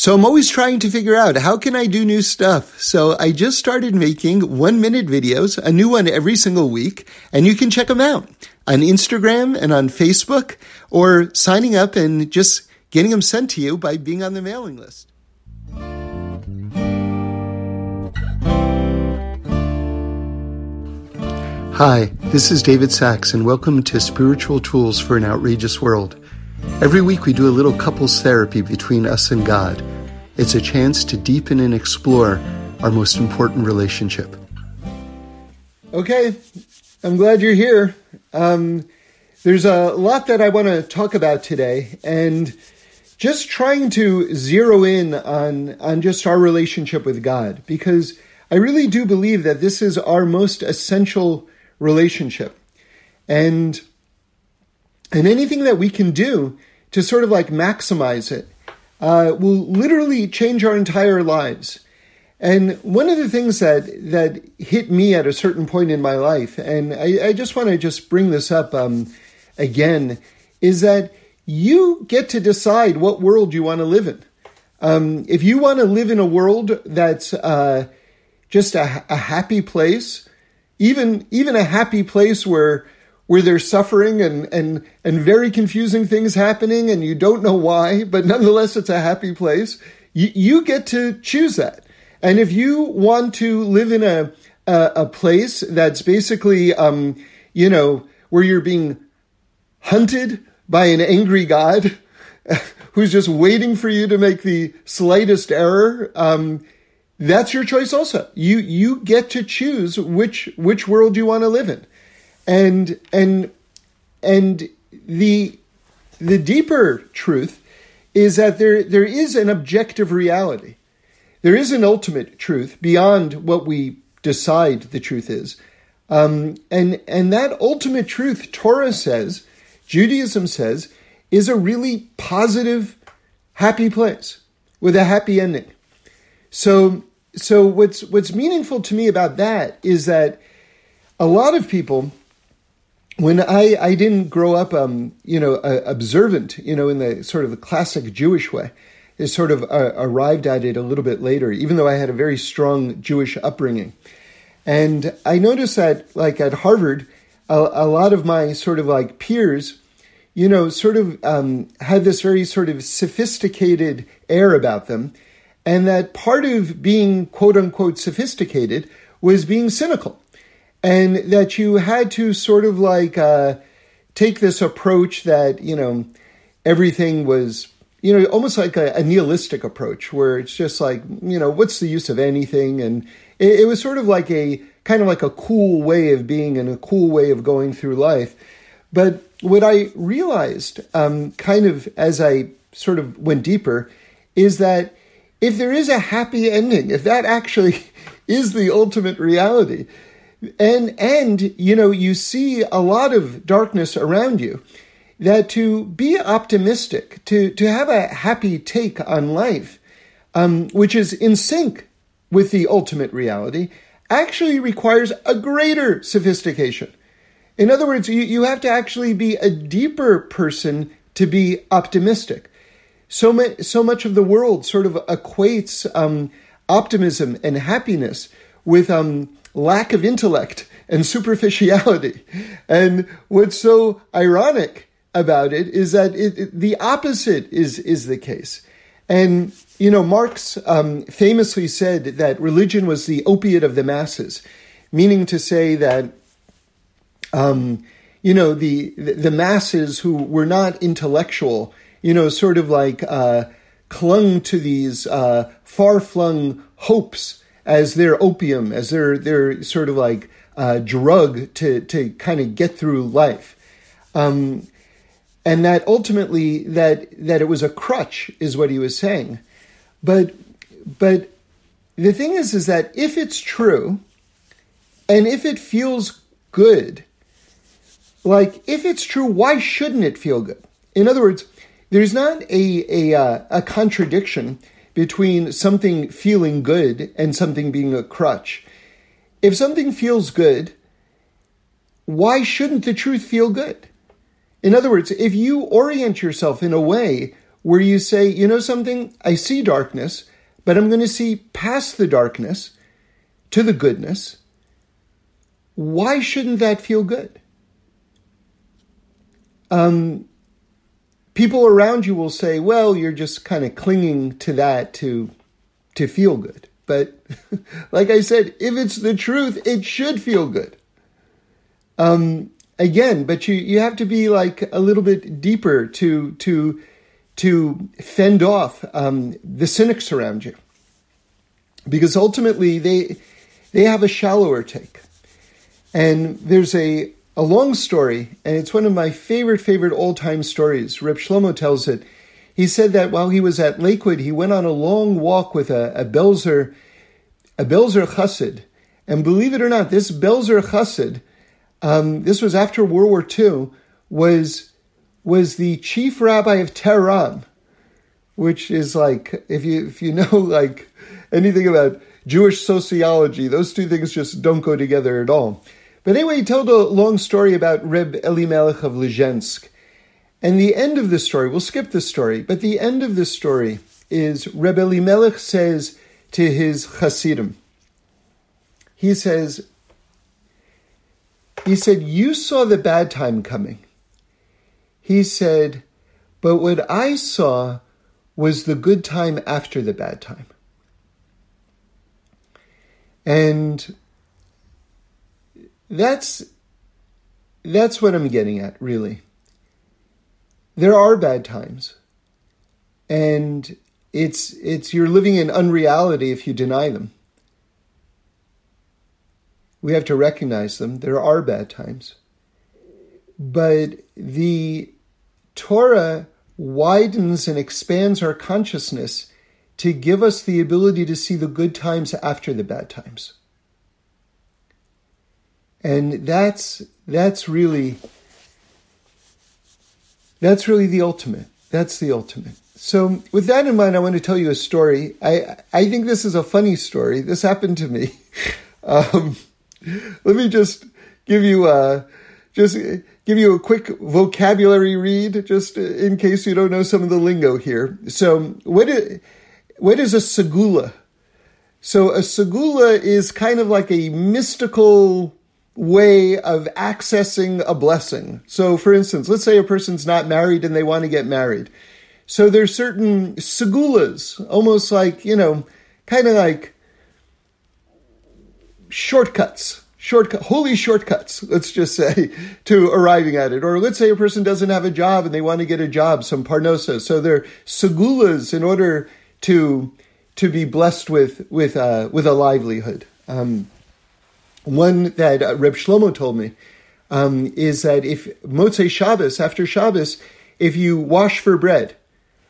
So I'm always trying to figure out how can I do new stuff. So I just started making one minute videos, a new one every single week, and you can check them out on Instagram and on Facebook or signing up and just getting them sent to you by being on the mailing list. Hi, this is David Sacks, and welcome to Spiritual Tools for an Outrageous World. Every week we do a little couples therapy between us and God. It's a chance to deepen and explore our most important relationship. Okay, I'm glad you're here. Um, there's a lot that I want to talk about today, and just trying to zero in on, on just our relationship with God, because I really do believe that this is our most essential relationship. And and anything that we can do to sort of like maximize it uh, will literally change our entire lives. And one of the things that that hit me at a certain point in my life, and I, I just want to just bring this up um, again, is that you get to decide what world you want to live in. Um, if you want to live in a world that's uh, just a, a happy place, even even a happy place where where there's suffering and, and, and very confusing things happening and you don't know why, but nonetheless it's a happy place. You, you get to choose that. And if you want to live in a, a, a place that's basically, um, you know, where you're being hunted by an angry God who's just waiting for you to make the slightest error, um, that's your choice also. You, you get to choose which, which world you want to live in and and and the the deeper truth is that there there is an objective reality. There is an ultimate truth beyond what we decide the truth is. Um, and and that ultimate truth, Torah says, Judaism says, is a really positive, happy place with a happy ending. So so what's what's meaningful to me about that is that a lot of people when I, I didn't grow up, um, you know, uh, observant, you know, in the sort of the classic Jewish way, is sort of uh, arrived at it a little bit later, even though I had a very strong Jewish upbringing. And I noticed that, like at Harvard, a, a lot of my sort of like peers, you know, sort of um, had this very sort of sophisticated air about them. And that part of being quote unquote sophisticated was being cynical and that you had to sort of like uh, take this approach that you know everything was you know almost like a, a, nihilistic approach where it's just like you know what's the use of anything? And it, it, was sort of like a kind of like a cool way of being and a cool way of going through life. But what i realized um, kind of as i sort of went deeper is that if there is a happy ending if that actually is the ultimate reality and and you know you see a lot of darkness around you that to be optimistic to to have a happy take on life um, which is in sync with the ultimate reality actually requires a greater sophistication. In other words you, you have to actually be a deeper person to be optimistic. So, ma- so much of the world sort of equates um, optimism and happiness with um, lack of intellect and superficiality. And what's so ironic about it is that it, it, the opposite is, is the case. And, you know, Marx um, famously said that religion was the opiate of the masses, meaning to say that, um, you know, the, the masses who were not intellectual, you know, sort of like uh, clung to these uh, far flung hopes as their opium, as their their sort of like uh, drug to to kind of get through life, um, and that ultimately that that it was a crutch is what he was saying, but but the thing is is that if it's true, and if it feels good, like if it's true, why shouldn't it feel good? In other words, there's not a a, uh, a contradiction between something feeling good and something being a crutch. If something feels good, why shouldn't the truth feel good? In other words, if you orient yourself in a way where you say, you know something, I see darkness, but I'm going to see past the darkness to the goodness. Why shouldn't that feel good? Um, people around you will say, well, you're just kind of clinging to that to, to feel good. But like I said, if it's the truth, it should feel good. Um, again, but you, you have to be like a little bit deeper to, to, to fend off um, the cynics around you. Because ultimately they, they have a shallower take. And there's a, a long story, and it's one of my favorite, favorite old time stories. Reb Shlomo tells it. He said that while he was at Lakewood, he went on a long walk with a, a Belzer, a Belzer Chassid. And believe it or not, this Belzer Chassid, um, this was after World War II, was, was the chief rabbi of Tehran, which is like, if you, if you know like anything about Jewish sociology, those two things just don't go together at all. But anyway, he told a long story about Reb Elimelech of Lizhensk. And the end of the story, we'll skip the story, but the end of the story is Reb Elimelech says to his Hasidim, he says, he said, You saw the bad time coming. He said, But what I saw was the good time after the bad time. And that's that's what I'm getting at, really. There are bad times. And it's it's you're living in unreality if you deny them. We have to recognize them. There are bad times. But the Torah widens and expands our consciousness to give us the ability to see the good times after the bad times. And that's that's really that's really the ultimate. That's the ultimate. So with that in mind, I want to tell you a story. I I think this is a funny story. This happened to me. Um, let me just give you a just give you a quick vocabulary read, just in case you don't know some of the lingo here. So what is, what is a segula? So a segula is kind of like a mystical way of accessing a blessing. So, for instance, let's say a person's not married and they want to get married. So there's certain segulas, almost like, you know, kind of like shortcuts, shortcut, holy shortcuts, let's just say, to arriving at it. Or let's say a person doesn't have a job and they want to get a job, some parnosa. So they're segulas in order to to be blessed with with uh, with a livelihood. Um, one that uh, Reb Shlomo told me um, is that if Motzei Shabbos, after Shabbos, if you wash for bread,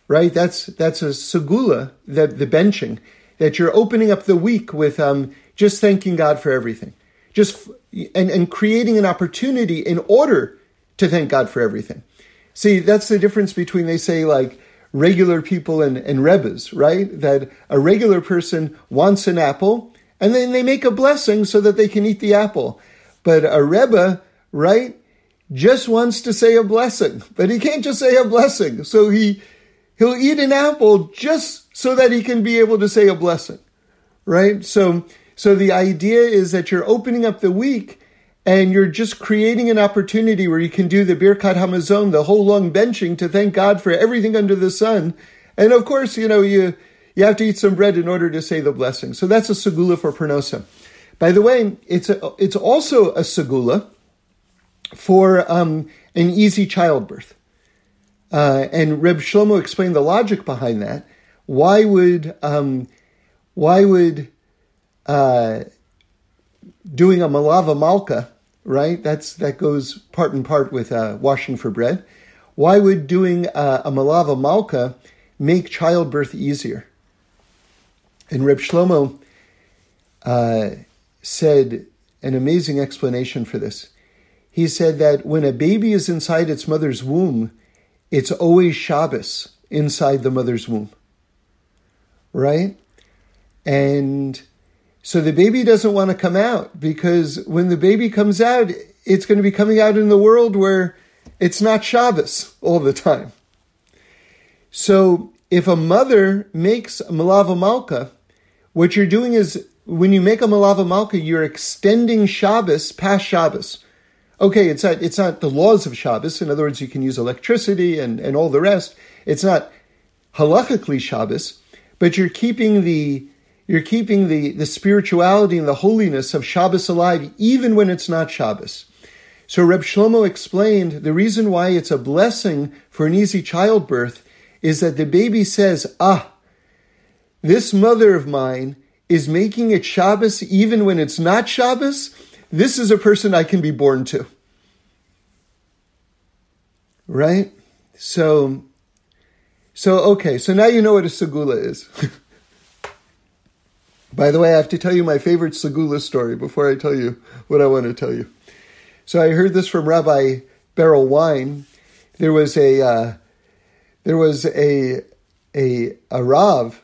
right, that's that's a segula, the, the benching, that you're opening up the week with um, just thanking God for everything. Just and, and creating an opportunity in order to thank God for everything. See, that's the difference between they say like regular people and, and rebbes, right? That a regular person wants an apple and then they make a blessing so that they can eat the apple. But a Rebbe, right, just wants to say a blessing, but he can't just say a blessing. So he, he'll eat an apple just so that he can be able to say a blessing, right? So, so the idea is that you're opening up the week and you're just creating an opportunity where you can do the Birkat Hamazon, the whole long benching to thank God for everything under the sun. And of course, you know, you, you have to eat some bread in order to say the blessing. So that's a segula for Parnosa. By the way, it's a, it's also a segula for um, an easy childbirth. Uh, and Reb Shlomo explained the logic behind that. Why would um, why would uh, doing a malava malka, right? That's that goes part and part with uh, washing for bread. Why would doing uh, a malava malka make childbirth easier? And Reb Shlomo uh, said an amazing explanation for this. He said that when a baby is inside its mother's womb, it's always Shabbos inside the mother's womb. Right? And so the baby doesn't want to come out because when the baby comes out, it's going to be coming out in the world where it's not Shabbos all the time. So if a mother makes malava malka, what you're doing is when you make a malava malka, you're extending Shabbos past Shabbos. Okay, it's not, it's not the laws of Shabbos. In other words, you can use electricity and, and all the rest. It's not halachically Shabbos, but you're keeping the you're keeping the, the spirituality and the holiness of Shabbos alive, even when it's not Shabbos. So Reb Shlomo explained the reason why it's a blessing for an easy childbirth is that the baby says, ah, this mother of mine is making it Shabbos even when it's not Shabbos. This is a person I can be born to. Right? So, so okay, so now you know what a segula is. By the way, I have to tell you my favorite segula story before I tell you what I want to tell you. So I heard this from Rabbi Berel Wein. There was a uh, there was a a a Rav,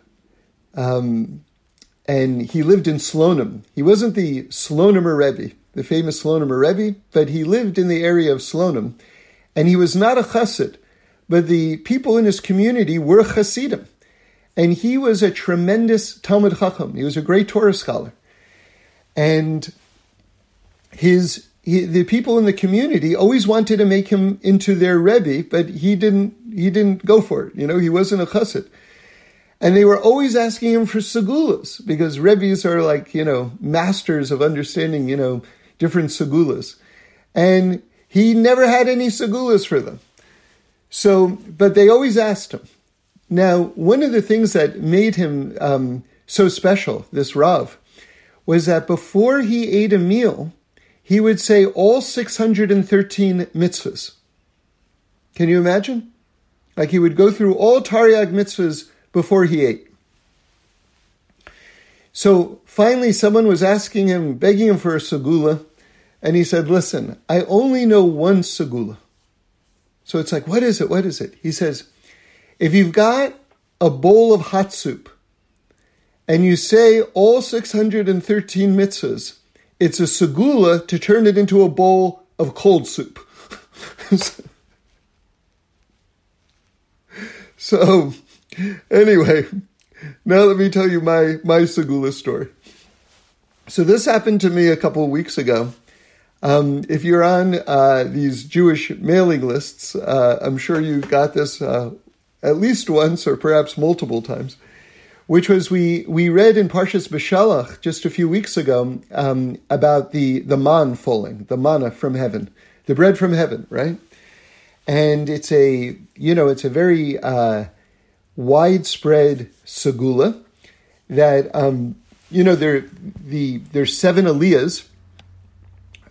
um, and he lived in Slonim. He wasn't the Slonimer Rebbe, the famous Slonimer Rebbe, but he lived in the area of Slonim, and he was not a chassid, but the people in his community were chassidim, and he was a tremendous Talmid Chacham. He was a great Torah scholar, and his he, the people in the community always wanted to make him into their rebbe, but he didn't. He didn't go for it. You know, he wasn't a chassid, and they were always asking him for segulas because rebbes are like you know masters of understanding you know different segulas, and he never had any segulas for them. So, but they always asked him. Now, one of the things that made him um, so special, this Rav, was that before he ate a meal, he would say all 613 mitzvahs. Can you imagine? Like he would go through all Tariag mitzvahs before he ate. So finally, someone was asking him, begging him for a segula, and he said, Listen, I only know one segula. So it's like, What is it? What is it? He says, If you've got a bowl of hot soup, and you say all 613 mitzvahs, it's a segula to turn it into a bowl of cold soup. so, anyway, now let me tell you my, my segula story. So this happened to me a couple of weeks ago. Um, if you're on uh, these Jewish mailing lists, uh, I'm sure you got this uh, at least once or perhaps multiple times which was we we read in Parshas Beshalach just a few weeks ago um, about the the man falling, the manna from heaven, the bread from heaven, right? And it's a you know it's a very uh, widespread segula that um, you know there the there's seven aliyahs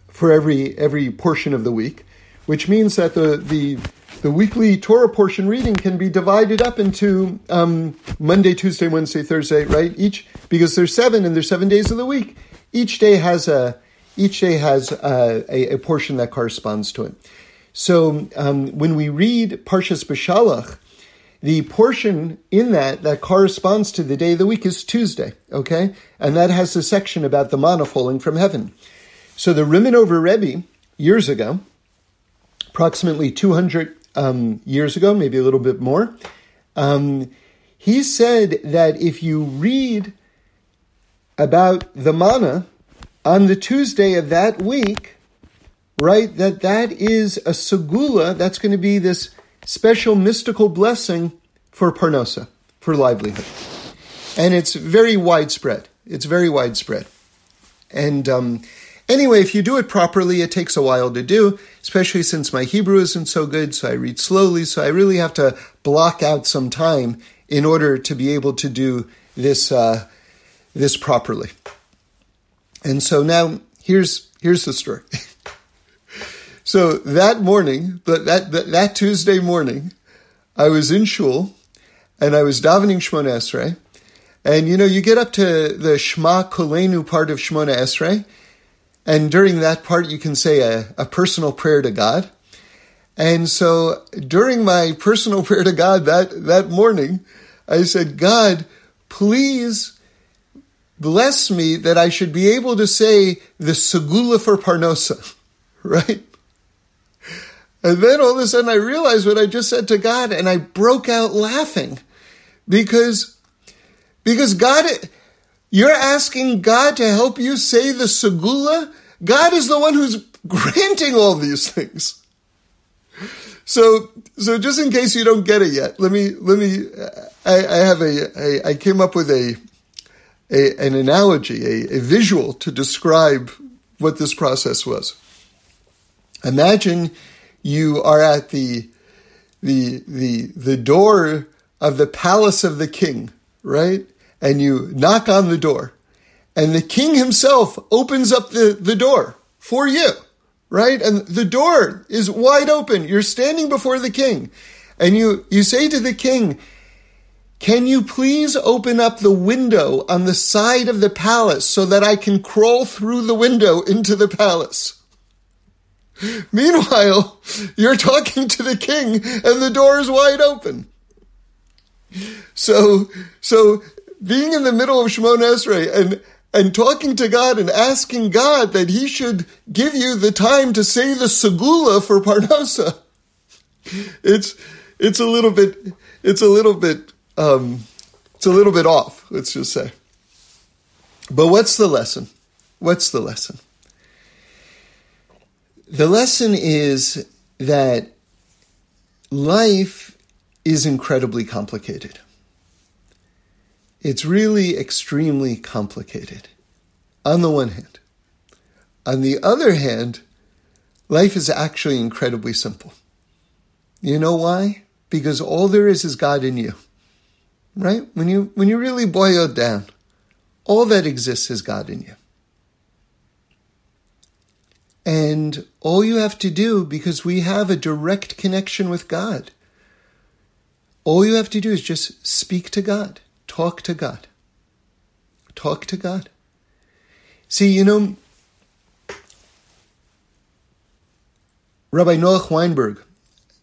for every every portion of the week, which means that the the the weekly Torah portion reading can be divided up into um, Monday, Tuesday, Wednesday, Thursday, right? Each because there's seven and there's seven days of the week. Each day has a each day has a, a, a portion that corresponds to it. So um, when we read Parshas Beshalach, the portion in that that corresponds to the day of the week is Tuesday, okay, and that has a section about the manna falling from heaven. So the Rimanover Rebbe years ago, approximately 200 um, years ago, maybe a little bit more. Um, he said that if you read about the manna on the Tuesday of that week, right, that that is a segula, that's going to be this special mystical blessing for parnosa, for livelihood. And it's very widespread. It's very widespread. And um, Anyway, if you do it properly, it takes a while to do, especially since my Hebrew isn't so good, so I read slowly, so I really have to block out some time in order to be able to do this uh, this properly. And so now here's here's the story. so that morning, that, that that Tuesday morning, I was in shul and I was davening Shmona Esrei. And you know, you get up to the Shema Kolenu part of Shmona Esrei, and during that part, you can say a, a personal prayer to God. And so during my personal prayer to God that, that morning, I said, God, please bless me that I should be able to say the segula for Parnosa, right? And then all of a sudden I realized what I just said to God and I broke out laughing because, because God, you're asking God to help you say the Segula. God is the one who's granting all these things. So, so just in case you don't get it yet, let me, let me, I, I have a, a, I came up with a, a an analogy, a, a visual to describe what this process was. Imagine you are at the the the the door of the palace of the king, right? And you knock on the door. And the king himself opens up the, the door for you, right? And the door is wide open. You're standing before the king. And you, you say to the king, can you please open up the window on the side of the palace so that I can crawl through the window into the palace? Meanwhile, you're talking to the king and the door is wide open. So, so being in the middle of Shemona Esrei and, and talking to God and asking God that he should give you the time to say the Segula for Parnasa. It's, it's a little bit, it's a little bit, um, it's a little bit off, let's just say. But what's the lesson? What's the lesson? The lesson is that life is incredibly complicated. It's really extremely complicated, on the one hand. On the other hand, life is actually incredibly simple. You know why? Because all there is is God in you. Right? When you when you really boil it down, all that exists is God in you. And all you have to do, because we have a direct connection with God, all you have to do is just speak to God, talk to God. Talk to God. See, you know, Rabbi Noach Weinberg,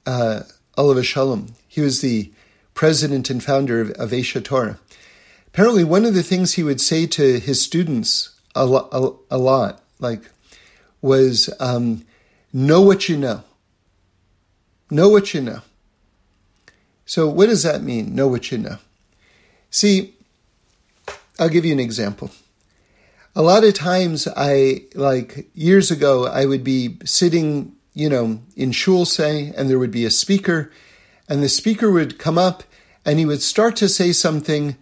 uh, Olav Shalom, he was the president and founder of, of Torah. Apparently, one of the things he would say to his students a, a, a lot, like, was um, know what you know. Know what you know. So, what does that mean? Know what you know. See, I'll give you an example. A lot of times, I like years ago, I would be sitting, you know, in shul, say, and there would be a speaker, and the speaker would come up and he would start to say something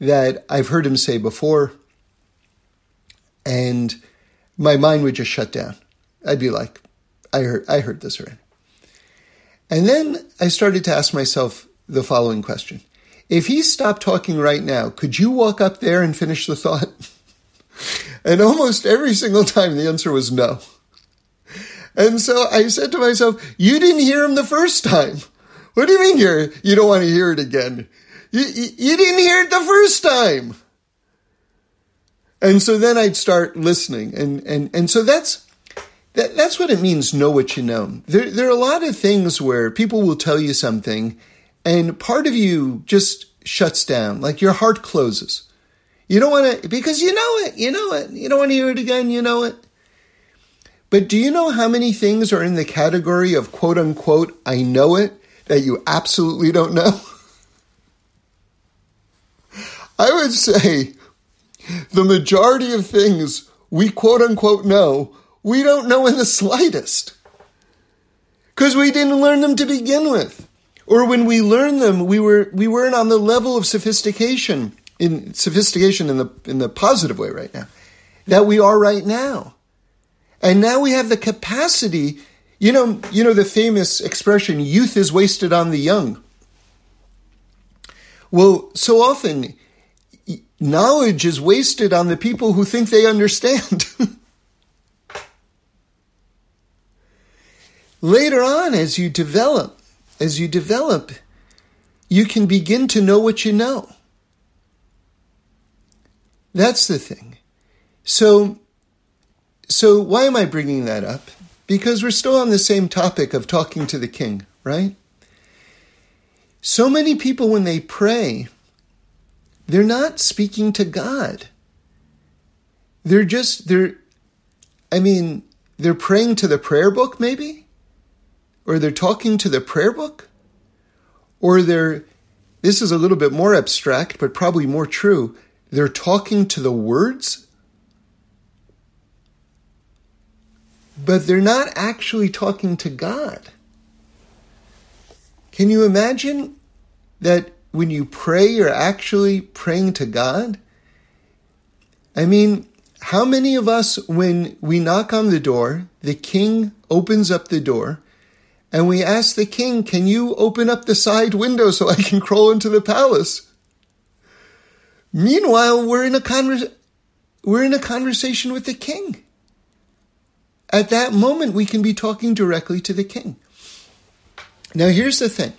that I've heard him say before, and my mind would just shut down. I'd be like, I heard, I heard this already. And then I started to ask myself the following question. If he stopped talking right now, could you walk up there and finish the thought? and almost every single time the answer was no. And so I said to myself, you didn't hear him the first time. What do you mean you you don't want to hear it again? You, you, you didn't hear it the first time. And so then I'd start listening. And, and, and so that's, that, that's what it means, know what you know. There, there are a lot of things where people will tell you something and part of you just shuts down, like your heart closes. You don't want to, because you know it, you know it. You don't want to hear it again, you know it. But do you know how many things are in the category of quote unquote, I know it, that you absolutely don't know? I would say the majority of things we quote unquote know, we don't know in the slightest. Because we didn't learn them to begin with. Or when we learned them, we were we weren't on the level of sophistication in sophistication in the in the positive way right now that we are right now. And now we have the capacity, you know, you know the famous expression youth is wasted on the young. Well, so often knowledge is wasted on the people who think they understand. Later on, as you develop, as you develop, you can begin to know what you know. That's the thing. So, so why am I bringing that up? Because we're still on the same topic of talking to the king, right? So many people, when they pray, they're not speaking to God. They're just, they're, I mean, they're praying to the prayer book, maybe? or they're talking to the prayer book, or they're, this is a little bit more abstract, but probably more true, they're talking to the words, but they're not actually talking to God. Can you imagine that when you pray, you're actually praying to God? I mean, how many of us, when we knock on the door, the king opens up the door, and we ask the king, Can you open up the side window so I can crawl into the palace? Meanwhile, we're in a conver- we're in a conversation with the king. At that moment, we can be talking directly to the king. Now, here's the thing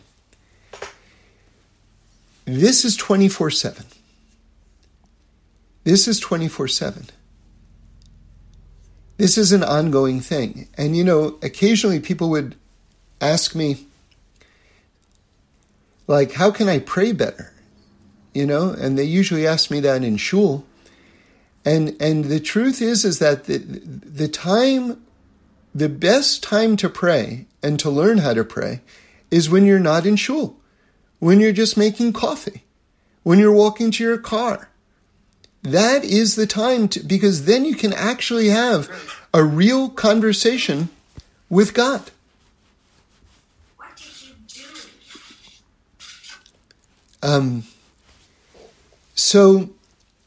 this is 24 7. This is 24 7. This is an ongoing thing. And, you know, occasionally people would ask me, like, how can I pray better? You know, and they usually ask me that in shul. And, and the truth is, is that the, the time, the best time to pray and to learn how to pray is when you're not in shul, when you're just making coffee, when you're walking to your car. That is the time to, because then you can actually have a real conversation with God. Um, so,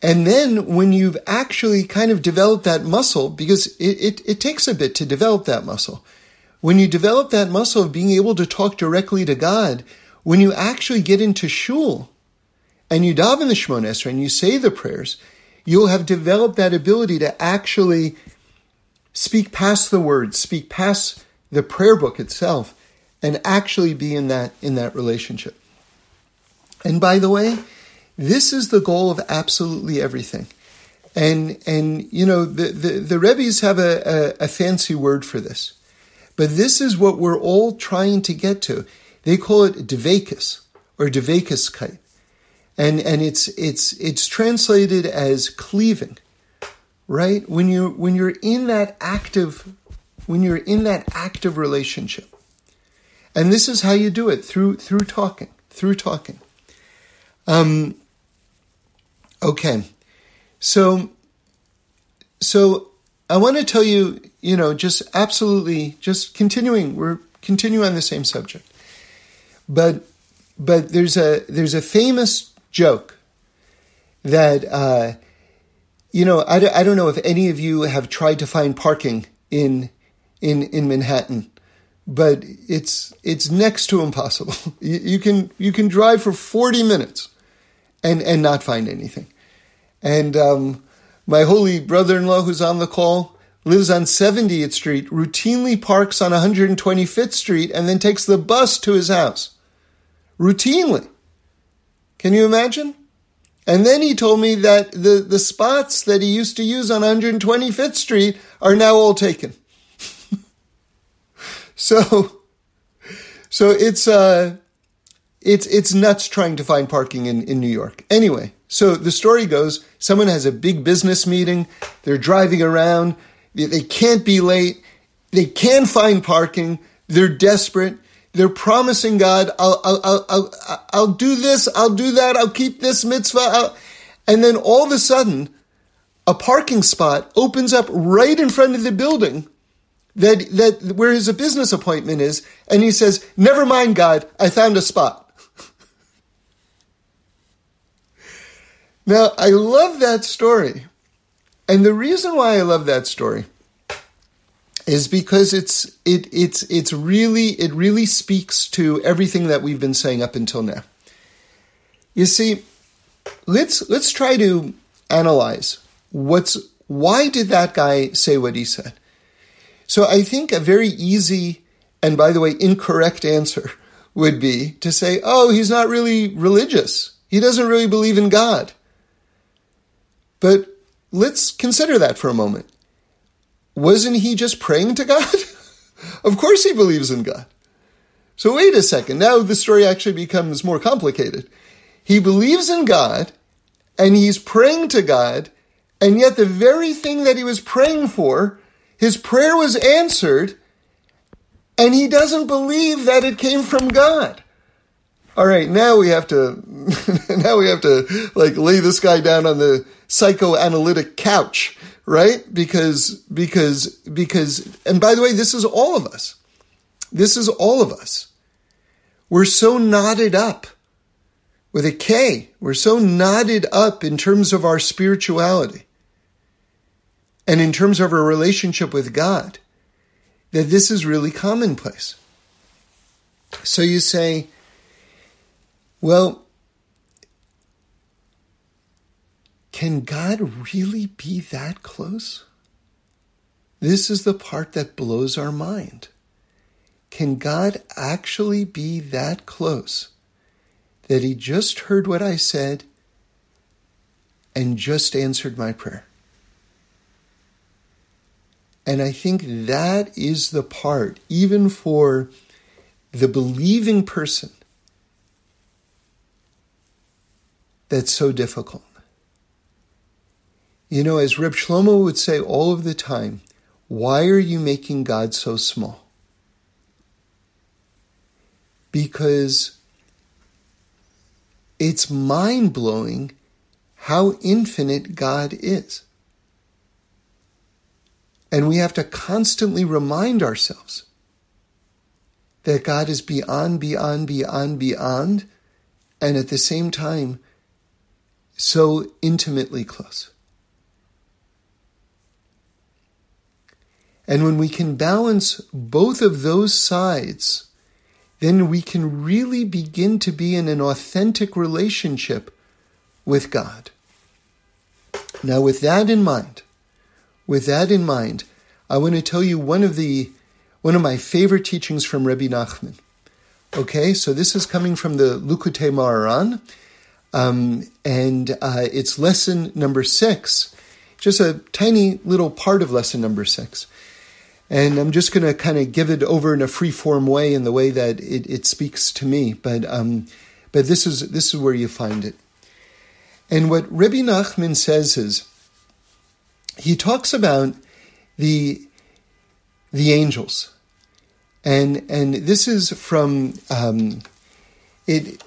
and then when you've actually kind of developed that muscle, because it, it, it takes a bit to develop that muscle. When you develop that muscle of being able to talk directly to God, when you actually get into shul and you daven the Shemona Esrei and you say the prayers, you'll have developed that ability to actually speak past the words, speak past the prayer book itself, and actually be in that in that relationship. And by the way, this is the goal of absolutely everything. And and you know the the, the Rebbe's have a, a, a fancy word for this, but this is what we're all trying to get to. They call it dvekus or dvekuskite, and and it's it's it's translated as cleaving, right? When you when you're in that active when you're in that active relationship, and this is how you do it through through talking through talking. Um, okay, so so I want to tell you, you know, just absolutely, just continuing. We're continuing on the same subject, but but there's a there's a famous joke that uh, you know I, I don't know if any of you have tried to find parking in in in Manhattan but it's it's next to impossible. You, you, can you can drive for forty minutes and and not find anything. And um, my holy brother-in-law, who's on the call, lives on 70th Street, routinely parks on 125th Street, and then takes the bus to his house. Routinely. Can you imagine? And then he told me that the, the spots that he used to use on 125th Street are now all taken. so, so it's, uh, it's it's nuts trying to find parking in, in New York. Anyway, so the story goes someone has a big business meeting, they're driving around, they can't be late, they can find parking, they're desperate, they're promising God, I'll I'll I'll I'll, I'll do this, I'll do that, I'll keep this mitzvah, I'll... and then all of a sudden, a parking spot opens up right in front of the building that that where his business appointment is, and he says, "Never mind, God, I found a spot." Now, I love that story. And the reason why I love that story is because it's it it's it's really it really speaks to everything that we've been saying up until now. You see, let's let's try to analyze what's why did that guy say what he said? So I think a very easy and by the way incorrect answer would be to say, "Oh, he's not really religious. He doesn't really believe in God." But let's consider that for a moment. Wasn't he just praying to God? of course he believes in God. So wait a second. Now the story actually becomes more complicated. He believes in God and he's praying to God, and yet the very thing that he was praying for, his prayer was answered, And he doesn't believe that it came from God. All right, now we have to, now we have to like lay this guy down on the psychoanalytic couch, right? Because, because, because, and by the way, this is all of us. This is all of us. We're so knotted up with a K. We're so knotted up in terms of our spirituality and in terms of our relationship with God that this is really commonplace. So you say, well, can God really be that close? This is the part that blows our mind. Can God actually be that close that He just heard what I said and just answered my prayer? And I think that is the part, even for the believing person, that's so difficult. You know, as Reb Shlomo would say all of the time, why are you making God so small? Because it's mind blowing how infinite God is. And we have to constantly remind ourselves that God is beyond, beyond, beyond, beyond, and at the same time, so intimately close. And when we can balance both of those sides, then we can really begin to be in an authentic relationship with God. Now, with that in mind, with that in mind, I want to tell you one of the one of my favorite teachings from Rebbe Nachman. Okay, so this is coming from the Likutei Moharan, um, and uh, it's lesson number six, just a tiny little part of lesson number six. And I'm just going to kind of give it over in a free form way in the way that it, it speaks to me. But um, but this is this is where you find it. And what Rebbe Nachman says is he talks about the the angels, and and this is from um, it.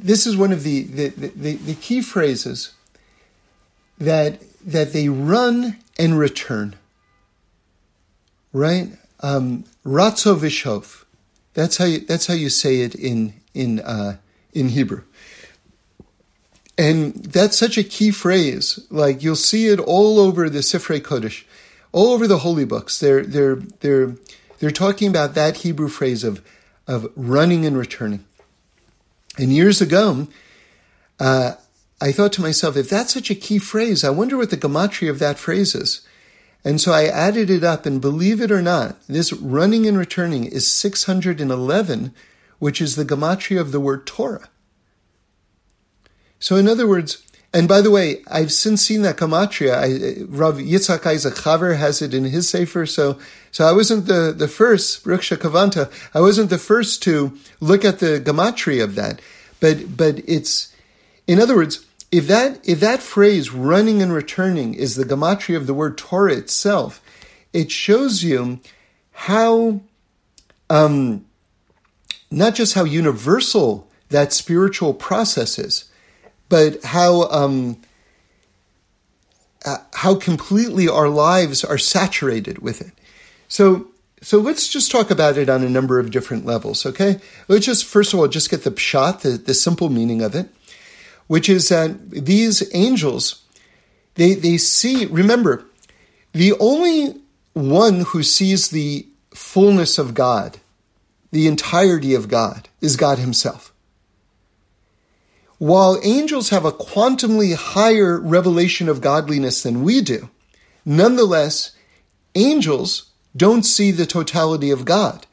This is one of the the, the, the key phrases that that they run and return right? Um, vishov. That's how you, that's how you say it in in uh, in Hebrew. And that's such a key phrase. Like you'll see it all over the Sifrei Kodesh, all over the holy books. They're they're they're they're talking about that Hebrew phrase of of running and returning. And years ago, uh, I thought to myself, if that's such a key phrase, I wonder what the gematria of that phrase is. And so I added it up, and believe it or not, this running and returning is 611, which is the gematria of the word Torah. So, in other words, and by the way, I've since seen that gematria. I, Rav Yitzhak Isaac Chaver has it in his sefer. So, so I wasn't the, the first, Ruksha Kavanta, I wasn't the first to look at the gematria of that. But, but it's, in other words, if that if that phrase running and returning is the gematria of the word Torah itself, it shows you how um, not just how universal that spiritual process is, but how um, uh, how completely our lives are saturated with it. So so let's just talk about it on a number of different levels, okay? Let's just first of all just get the pshat, the, the simple meaning of it which is that these angels, they, they see, remember, the only one who sees the fullness of God, the entirety of God, is God Himself. While angels have a quantumly higher revelation of godliness than we do, nonetheless, angels don't see the totality of God.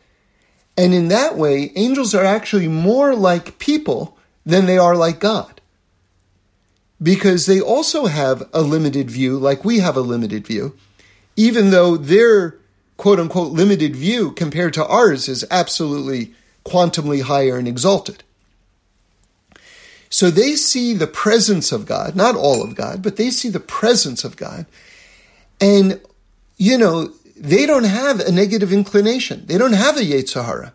And in that way, angels are actually more like people than they are like God because they also have a limited view, like we have a limited view, even though their quote unquote limited view compared to ours is absolutely quantumly higher and exalted. So they see the presence of God, not all of God, but they see the presence of God. And, you know, they don't have a negative inclination. They don't have a Yetzer Hara.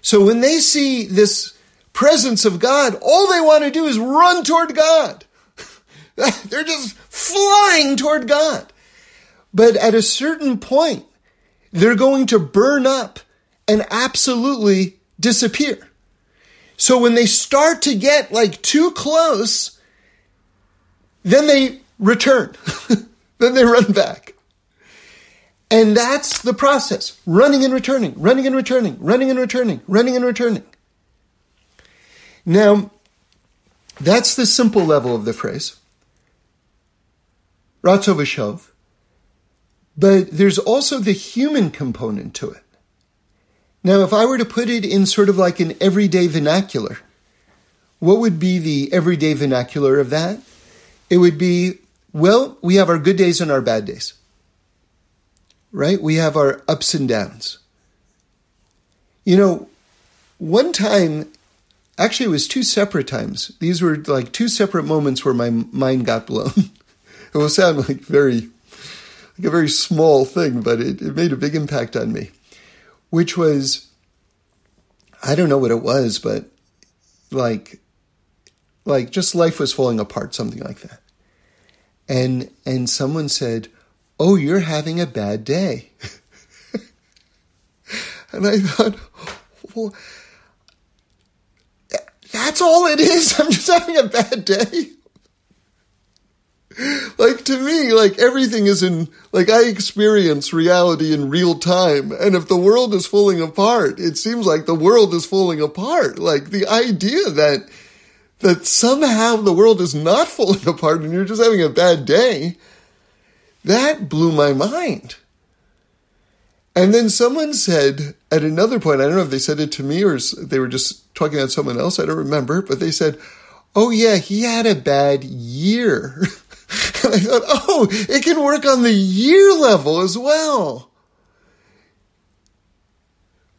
So when they see this presence of God, all they want to do is run toward God. They're just flying toward God. But at a certain point, they're going to burn up and absolutely disappear. So when they start to get like too close, then they return. then they run back. And that's the process. Running and returning, running and returning, running and returning, running and returning. Now, that's the simple level of the phrase. Ratzo v'shov. But there's also the human component to it. Now, if I were to put it in sort of like an everyday vernacular, what would be the everyday vernacular of that? It would be, well, we have our good days and our bad days. Right? We have our ups and downs. You know, one time, actually, it was two separate times. These were like two separate moments where my mind got blown. it will sound like very like a very small thing, but it, it made a big impact on me, which was, I don't know what it was, but like, like just life was falling apart, something like that. And, and someone said, Oh, you're having a bad day. and I thought, well, that's all it is. I'm just having a bad day like to me, like everything is in, like I experience reality in real time. And if the world is falling apart, it seems like the world is falling apart. Like the idea that, that somehow the world is not falling apart and you're just having a bad day, that blew my mind. And then someone said at another point, I don't know if they said it to me or they were just talking about someone else, I don't remember, but they said, Oh yeah, he had a bad year. And I thought, oh, it can work on the year level as well.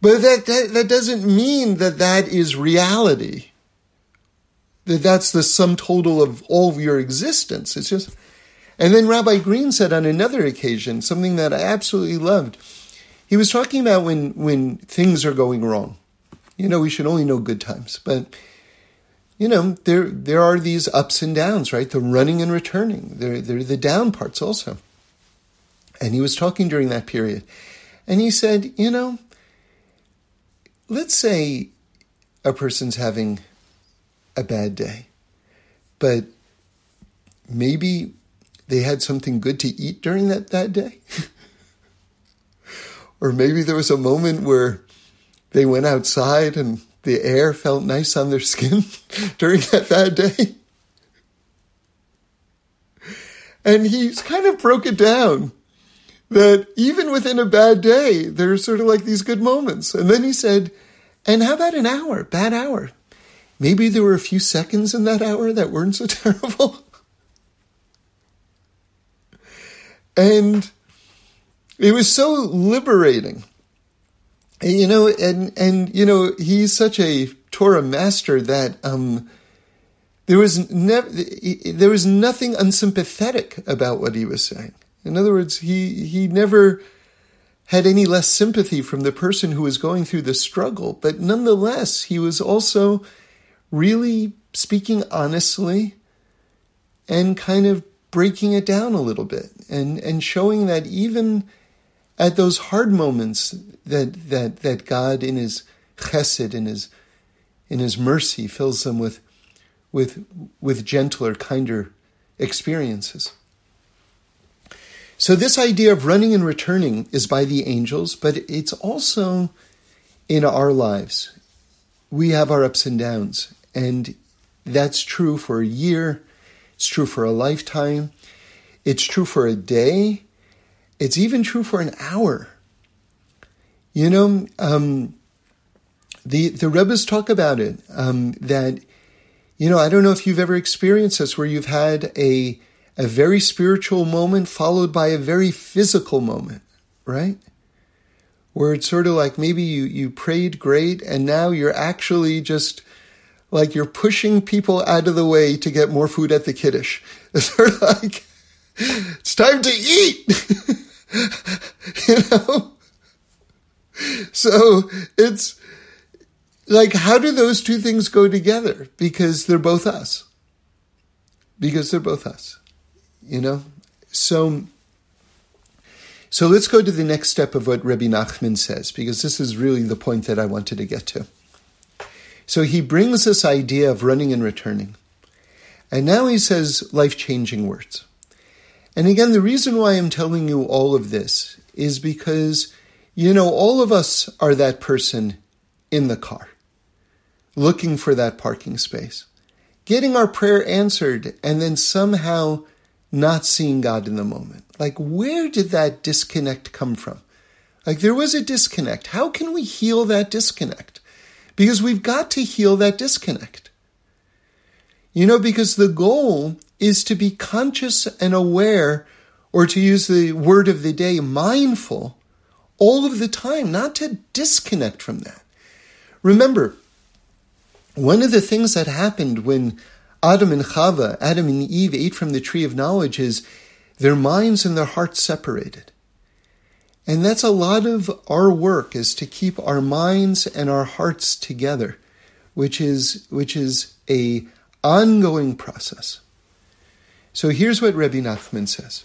But that, that, that doesn't mean that that is reality. That that's the sum total of all of your existence. It's just, and then Rabbi Green said on another occasion, something that I absolutely loved. He was talking about when, when things are going wrong. You know, we should only know good times, but you know, there there are these ups and downs, right? The running and returning. There there are the down parts also. And he was talking during that period. And he said, you know, let's say a person's having a bad day, but maybe they had something good to eat during that, that day. or maybe there was a moment where they went outside and the air felt nice on their skin during that bad day. And he kind of broke it down that even within a bad day, there's sort of like these good moments. And then he said, and how about an hour, bad hour? Maybe there were a few seconds in that hour that weren't so terrible. and it was so liberating you know, and and you know, he's such a Torah master that um, there was never there was nothing unsympathetic about what he was saying. In other words, he he never had any less sympathy from the person who was going through the struggle, but nonetheless, he was also really speaking honestly and kind of breaking it down a little bit and and showing that even at those hard moments that that that God in His chesed in His in His mercy fills them with with with gentler, kinder experiences. So this idea of running and returning is by the angels, but it's also in our lives. We have our ups and downs, and that's true for a year. It's true for a lifetime. It's true for a day. It's even true for an hour. You know, um, the the Rebbes talk about it um, that you know I don't know if you've ever experienced this where you've had a a very spiritual moment followed by a very physical moment, right? Where it's sort of like maybe you you prayed great and now you're actually just like you're pushing people out of the way to get more food at the kiddush. It's sort of like it's time to eat. you know? So it's like, how do those two things go together? Because they're both us. Because they're both us, you know? So, so let's go to the next step of what Rabbi Nachman says, because this is really the point that I wanted to get to. So he brings this idea of running and returning. And now he says life changing words. And again, the reason why I'm telling you all of this is because, you know, all of us are that person in the car, looking for that parking space, getting our prayer answered, and then somehow not seeing God in the moment. Like, where did that disconnect come from? Like, there was a disconnect. How can we heal that disconnect? Because we've got to heal that disconnect. You know, because the goal is to be conscious and aware, or to use the word of the day, mindful, all of the time, not to disconnect from that. Remember, one of the things that happened when Adam and Chava, Adam and Eve ate from the tree of knowledge is their minds and their hearts separated. And that's a lot of our work is to keep our minds and our hearts together, which is which is a ongoing process. So here's what Rebbe Nachman says.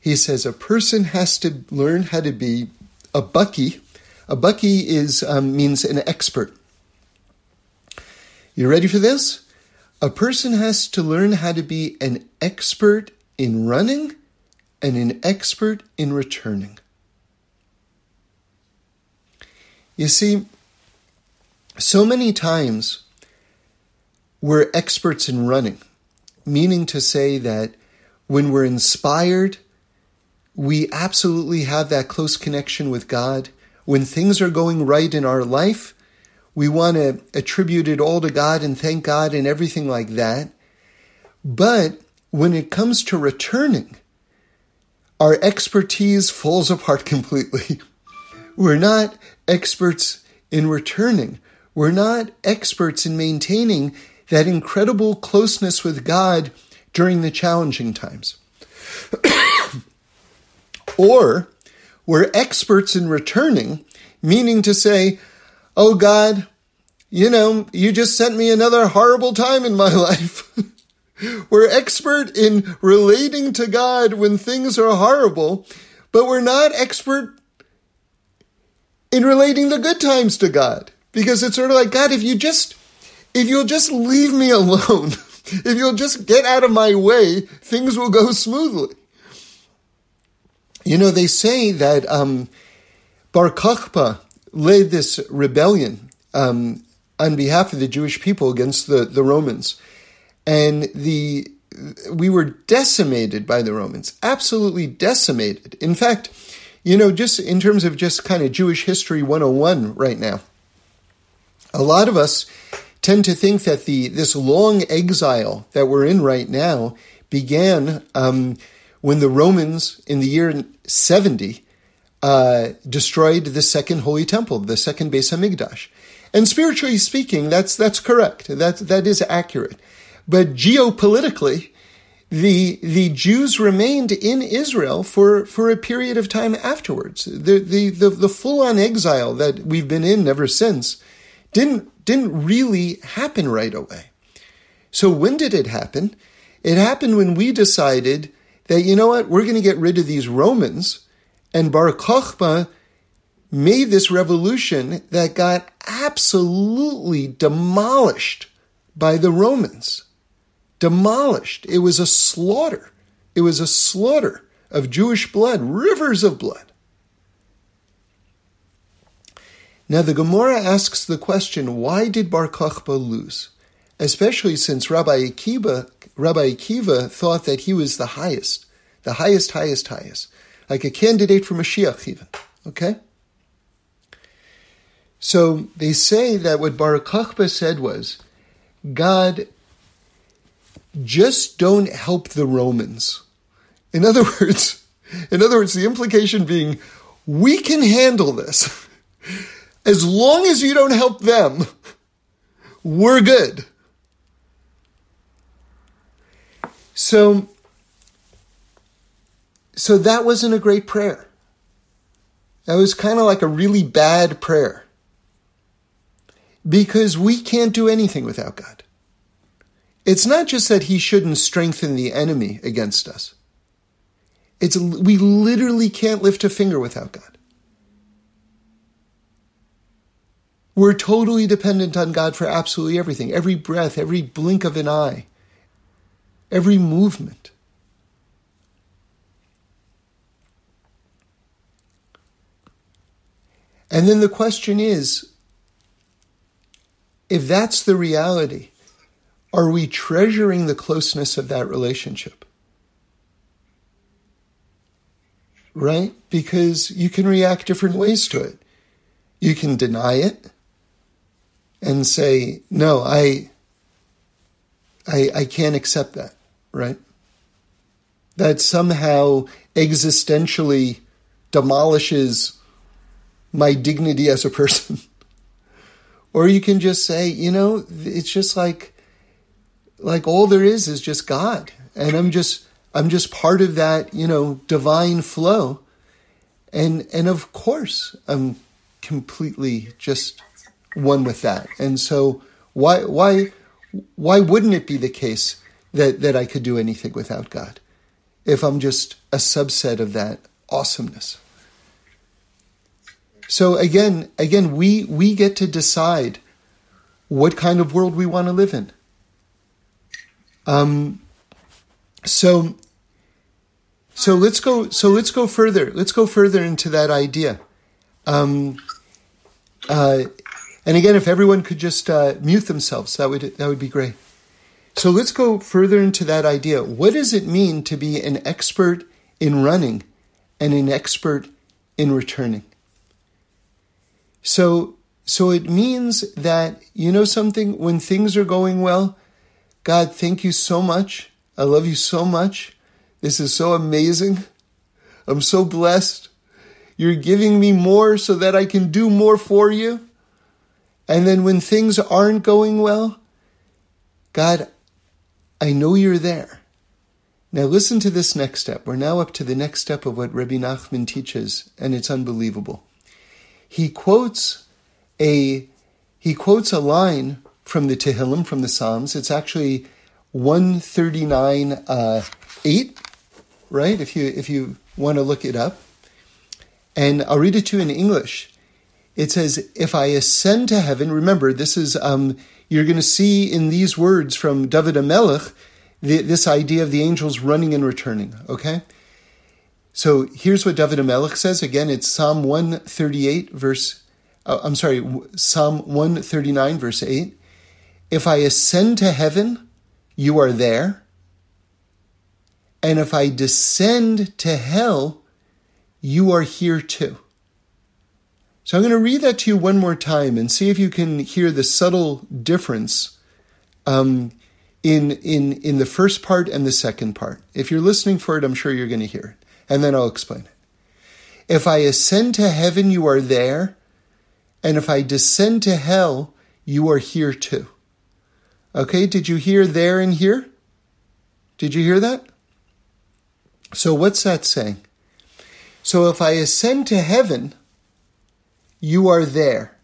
He says a person has to learn how to be a baki. A baki is um, means an expert. You ready for this? A person has to learn how to be an expert in running and an expert in returning. You see, so many times we're experts in running, meaning to say that when we're inspired, we absolutely have that close connection with God. When things are going right in our life, we want to attribute it all to God and thank God and everything like that. But when it comes to returning, our expertise falls apart completely. We're not experts in returning. We're not experts in maintaining that incredible closeness with God during the challenging times. or we're experts in returning, meaning to say, Oh God, you know, you just sent me another horrible time in my life. we're expert in relating to God when things are horrible, but we're not expert in relating the good times to God. Because it's sort of like, God, if you just, if you'll just leave me alone, if you'll just get out of my way, things will go smoothly. You know, they say that um, Bar Kokhba, led this rebellion um, on behalf of the Jewish people against the, the Romans. And the we were decimated by the Romans, absolutely decimated. In fact, you know, just in terms of just kind of Jewish history 101 right now, a lot of us tend to think that the this long exile that we're in right now began um, when the Romans in the year 70 uh, destroyed the second holy temple, the second Beis Hamikdash. And spiritually speaking, that's that's correct. That that is accurate. But geopolitically, the the Jews remained in Israel for, for a period of time afterwards. The the the, the full on exile that we've been in ever since didn't didn't really happen right away. So when did it happen? It happened when we decided that you know what we're going to get rid of these Romans and Bar Kokhba made this revolution that got absolutely demolished by the Romans. Demolished. It was a slaughter. It was a slaughter of Jewish blood, rivers of blood. Now the Gemara asks the question, why did Bar Kokhba lose? Especially since Rabbi Akiva, Rabbi Akiva thought that he was the highest, the highest, highest, highest like a candidate for Mashiach, even. Okay? So they say that what Bar Kokhba said was, God, just don't help the Romans. In other words, in other words, the implication being, we can handle this. As long as you don't help them, we're good. So so that wasn't a great prayer. That was kind of like a really bad prayer. Because we can't do anything without God. It's not just that he shouldn't strengthen the enemy against us. It's we literally can't lift a finger without God. We're totally dependent on God for absolutely everything. Every breath, every blink of an eye, every movement. And then the question is if that's the reality, are we treasuring the closeness of that relationship? Right? Because you can react different ways to it. You can deny it and say, no, I, I, I can't accept that, right? That somehow existentially demolishes my dignity as a person. or you can just say, you know, it's just like like all there is is just God. And I'm just I'm just part of that, you know, divine flow. And and of course I'm completely just one with that. And so why why why wouldn't it be the case that, that I could do anything without God if I'm just a subset of that awesomeness? So again, again, we we get to decide what kind of world we want to live in. Um, so, so let's go. So let's go further. Let's go further into that idea. Um, uh, and again, if everyone could just uh, mute themselves, that would that would be great. So let's go further into that idea. What does it mean to be an expert in running and an expert in returning? So so it means that you know something when things are going well, God, thank you so much. I love you so much. This is so amazing. I'm so blessed. You're giving me more so that I can do more for you. And then when things aren't going well, God, I know you're there. Now listen to this next step. We're now up to the next step of what Rabbi Nachman teaches, and it's unbelievable. He quotes a he quotes a line from the Tehillim, from the Psalms. It's actually 139 uh, 8, right? If you, if you want to look it up. And I'll read it to you in English. It says, If I ascend to heaven, remember, this is, um, you're going to see in these words from David HaMelech the, this idea of the angels running and returning, okay? So here's what David HaMelech says. Again, it's Psalm 138, verse, uh, I'm sorry, Psalm 139, verse 8. If I ascend to heaven, you are there. And if I descend to hell, you are here too. So I'm going to read that to you one more time and see if you can hear the subtle difference um, in, in, in the first part and the second part. If you're listening for it, I'm sure you're going to hear it. And then I'll explain it. If I ascend to heaven, you are there. And if I descend to hell, you are here too. Okay, did you hear there and here? Did you hear that? So, what's that saying? So, if I ascend to heaven, you are there,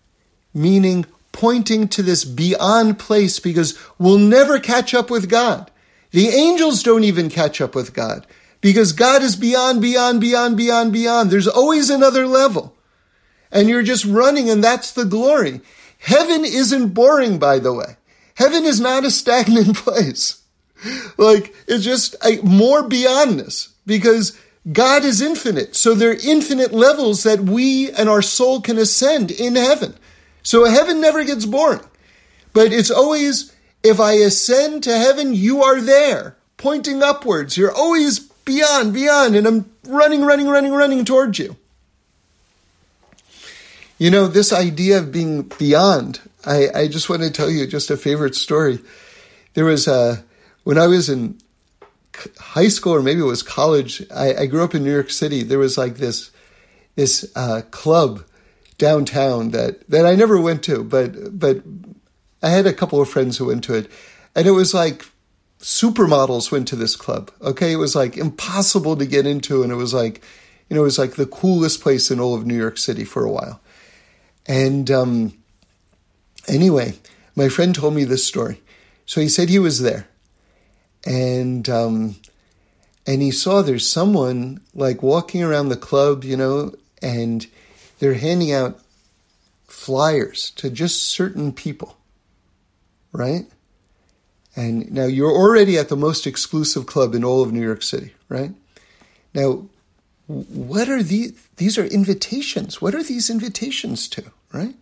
meaning pointing to this beyond place because we'll never catch up with God. The angels don't even catch up with God because God is beyond, beyond, beyond, beyond, beyond. There's always another level. And you're just running, and that's the glory. Heaven isn't boring, by the way. Heaven is not a stagnant place. Like, it's just a, more beyondness because God is infinite. So there are infinite levels that we and our soul can ascend in heaven. So heaven never gets boring. But it's always, if I ascend to heaven, you are there, pointing upwards. You're always beyond, beyond, and I'm running, running, running, running towards you. You know, this idea of being beyond, I, I just want to tell you just a favorite story. There was a, when I was in high school or maybe it was college, I, I grew up in New York City. There was like this, this uh, club downtown that, that I never went to, but, but I had a couple of friends who went to it. And it was like supermodels went to this club. Okay, it was like impossible to get into, and it was like, you know, it was like the coolest place in all of New York City for a while. And um, anyway, my friend told me this story. So he said he was there, and um, and he saw there's someone like walking around the club, you know, and they're handing out flyers to just certain people, right? And now you're already at the most exclusive club in all of New York City, right? Now, what are these? These are invitations. What are these invitations to, right?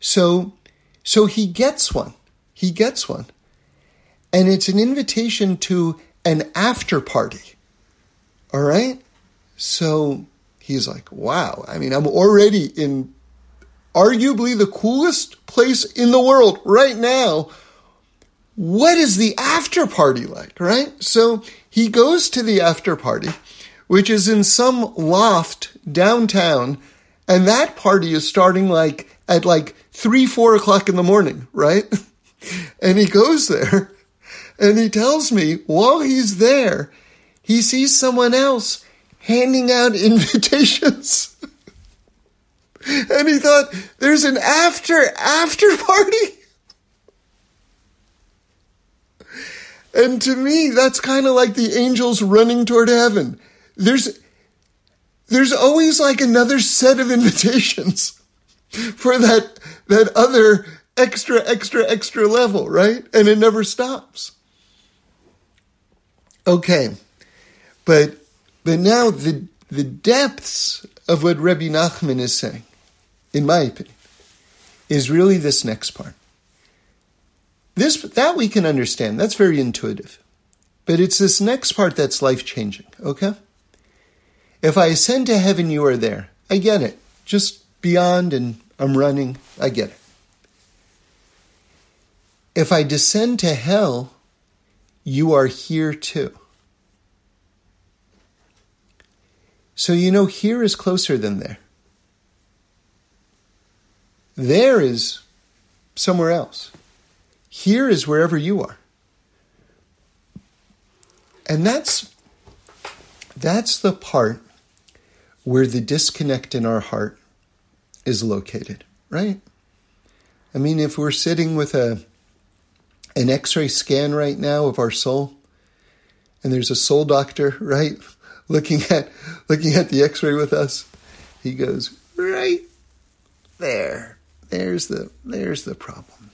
So, so he gets one. He gets one. And it's an invitation to an after party. All right? So he's like, wow, I mean, I'm already in arguably the coolest place in the world right now what is the after party like, right? So he goes to the after party, which is in some loft downtown, and that party is starting like at like three, four o'clock in the morning, right? and he goes there and he tells me while he's there, he sees someone else handing out invitations. and he thought, there's an after, after party. And to me, that's kind of like the angels running toward heaven. There's, there's always like another set of invitations for that, that other extra, extra, extra level, right? And it never stops. Okay. But, but now the, the depths of what Rebbe Nachman is saying, in my opinion, is really this next part. This that we can understand. That's very intuitive. But it's this next part that's life changing, okay? If I ascend to heaven, you are there. I get it. Just beyond and I'm running. I get it. If I descend to hell, you are here too. So you know, here is closer than there. There is somewhere else. Here is wherever you are. And that's that's the part where the disconnect in our heart is located, right? I mean, if we're sitting with a an x-ray scan right now of our soul and there's a soul doctor, right, looking at looking at the x-ray with us, he goes, "Right there. There's the there's the problem."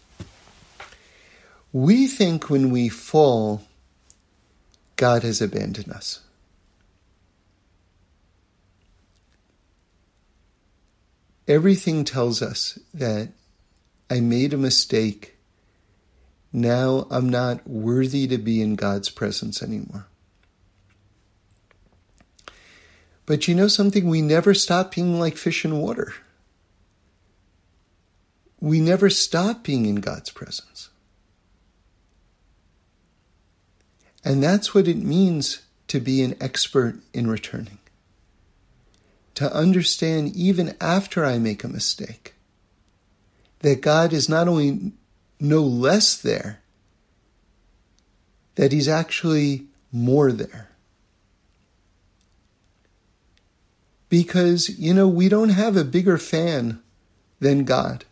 We think when we fall, God has abandoned us. Everything tells us that I made a mistake. Now I'm not worthy to be in God's presence anymore. But you know something? We never stop being like fish in water. We never stop being in God's presence. And that's what it means to be an expert in returning. To understand, even after I make a mistake, that God is not only no less there, that He's actually more there. Because, you know, we don't have a bigger fan than God.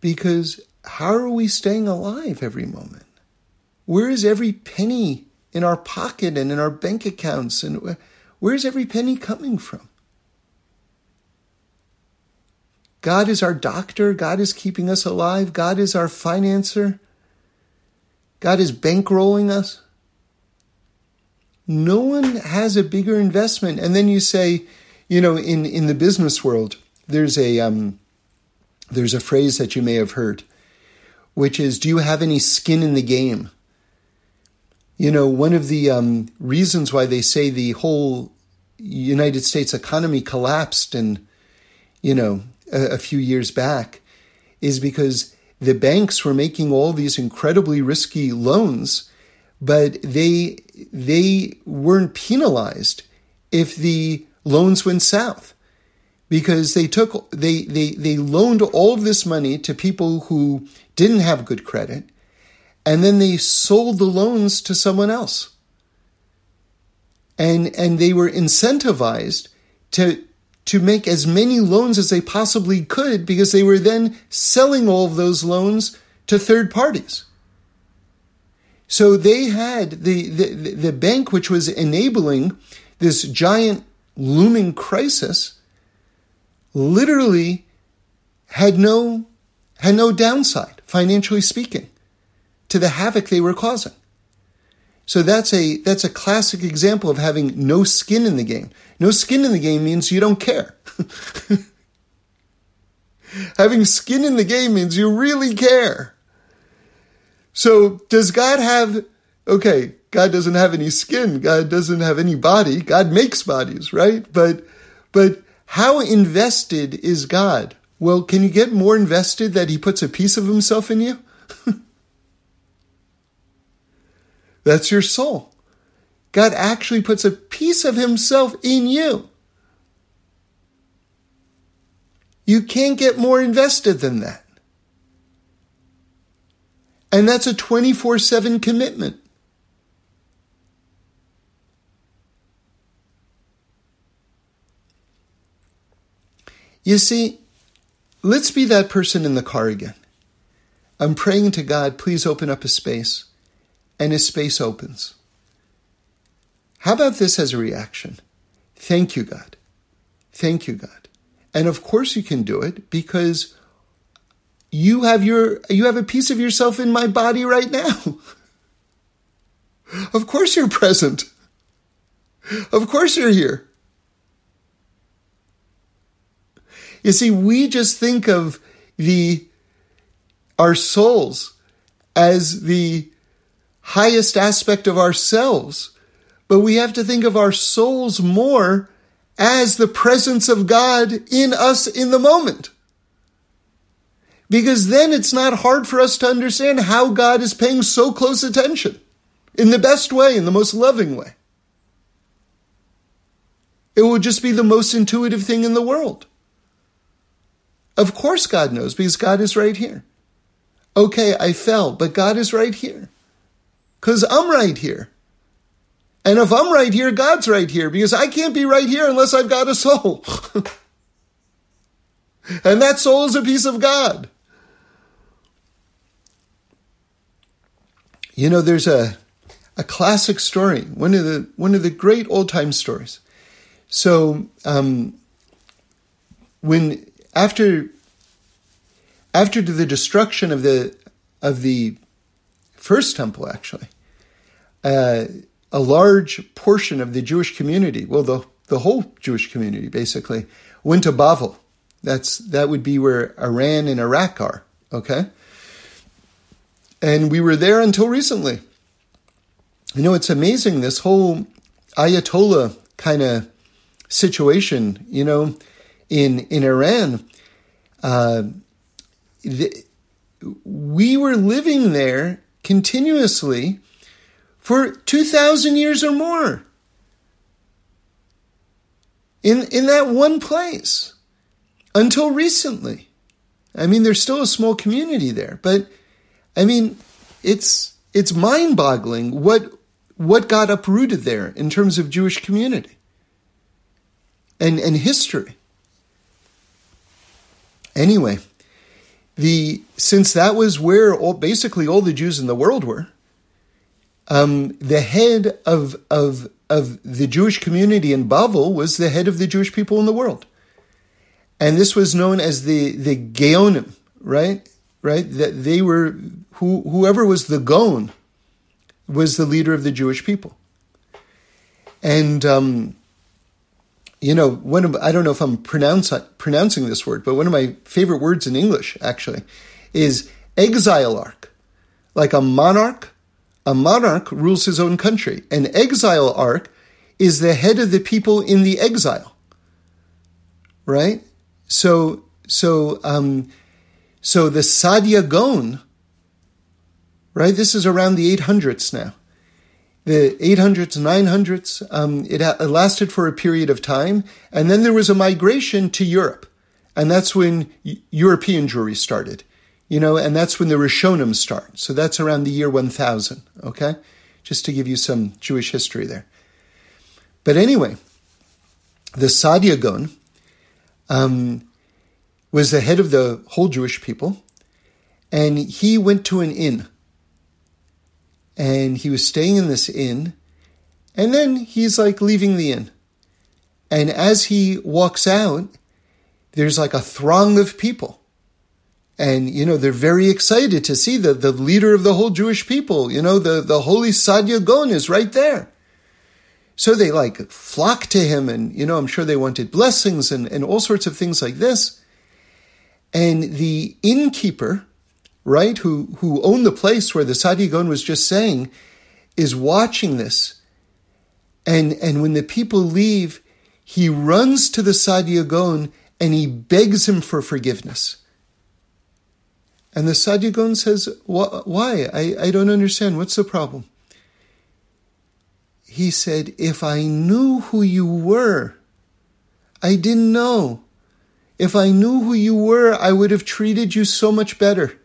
Because how are we staying alive every moment? Where is every penny in our pocket and in our bank accounts? And where is every penny coming from? God is our doctor. God is keeping us alive. God is our financer. God is bankrolling us. No one has a bigger investment. And then you say, you know, in, in the business world, there's a um, there's a phrase that you may have heard, which is, "Do you have any skin in the game?" You know, one of the um, reasons why they say the whole United States economy collapsed and, you know, a, few years back is because the banks were making all these incredibly risky loans, but they they weren't penalized if the loans went south because they took they they they loaned all of this money to people who didn't have good credit and then they sold the loans to someone else. And, and they were incentivized to, to make as many loans as they possibly could because they were then selling all of those loans to third parties. So they had the, the, the bank, which was enabling this giant looming crisis, literally had no, had no downside, financially speaking to the havoc they were causing. So that's a that's a classic example of having no skin in the game. No skin in the game means you don't care. having skin in the game means you really care. So does God have okay, God doesn't have any skin, God doesn't have any body. God makes bodies, right? But but how invested is God? Well, can you get more invested that he puts a piece of himself in you? That's your soul. God actually puts a piece of Himself in you. You can't get more invested than that. And that's a 24 7 commitment. You see, let's be that person in the car again. I'm praying to God, please open up a space and his space opens. How about this as a reaction? Thank you, God. Thank you, God. And of course you can do it because you have your you have a piece of yourself in my body right now. of course you're present. Of course you're here. You see, we just think of the our souls as the highest aspect of ourselves, but we have to think of our souls more as the presence of God in us in the moment. Because then it's not hard for us to understand how God is paying so close attention in the best way, in the most loving way. It will just be the most intuitive thing in the world. Of course, God knows because God is right here. Okay, I fell, but God is right here. Because I'm right here. And if I'm right here, God's right here because I can't be right here unless I've got a soul. and that soul is a piece of God. You know, there's a, a classic story, one of the, one of the great old time stories. So, um, when, after, after the destruction of the, of the first temple, actually, uh, a large portion of the Jewish community, well, the, the whole Jewish community basically, went to Bavel. That's, that would be where Iran and Iraq are, okay? And we were there until recently. You know, it's amazing, this whole Ayatollah kind of situation, you know, in, in Iran. Uh, the, we were living there continuously for 2,000 years or more. In, in that one place until recently. I mean, there's still a small community there, but I mean, it's, it's mind boggling what, what got uprooted there in terms of Jewish community and, and history. Anyway, the since that was where all, basically all the Jews in the world were, um, the head of of of the Jewish community in Bavel was the head of the Jewish people in the world, and this was known as the the Gaonim, right? Right? That they were who whoever was the Gaon was the leader of the Jewish people, and um, you know, one of I don't know if I'm pronounce, pronouncing this word, but one of my favorite words in English actually is exilarch. Like a monarch, a monarch rules his own country. An exilarch is the head of the people in the exile. Right? So so um, so the Saadia Gaon, right? This is around the 800s now the 800s, 900s. Um, it, ha- it lasted for a period of time. And then there was a migration to Europe. And that's when European Jewry started. You know, and that's when the Rishonim start. So that's around the year 1000, okay? Just to give you some Jewish history there. But anyway, the Saadia Gaon um, was the head of the whole Jewish people, and he went to an inn. And he was staying in this inn, and then he's like leaving the inn. And as he walks out, there's like a throng of people and you know they're very excited to see the, the leader of the whole Jewish people. You know the the holy Saadia Gaon is right there. So they like flock to him, and you know I'm sure they wanted blessings and and all sorts of things like this. And the innkeeper, right, who who owned the place where the Saadia Gaon was just saying, is watching this. And and when the people leave, he runs to the Saadia Gaon and he begs him for forgiveness. And the Saadia Gaon says, Why? I, I don't understand. What's the problem? He said, If I knew who you were, I didn't know. If I knew who you were, I would have treated you so much better.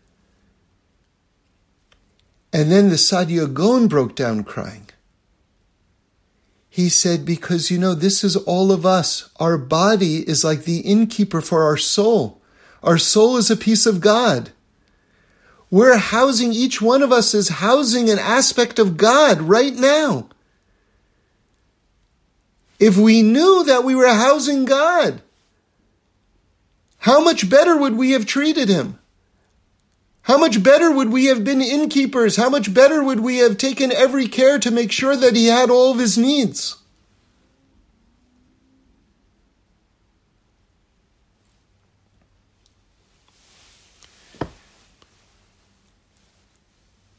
And then the Saadia Gaon broke down crying. He said, Because you know, this is all of us. Our body is like the innkeeper for our soul. Our soul is a piece of God. We're housing, each one of us is housing an aspect of God right now. If we knew that we were housing God, how much better would we have treated him? How much better would we have been innkeepers? How much better would we have taken every care to make sure that he had all of his needs?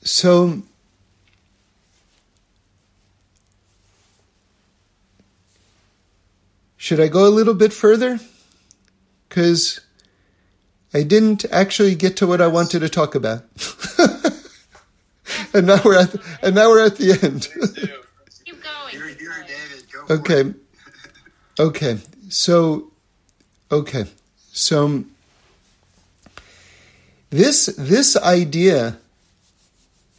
So, should I go a little bit further? Because I didn't actually get to what I wanted to talk about. and now we're at the, and now we're at the end. Keep going. okay. Okay. So okay. So this this idea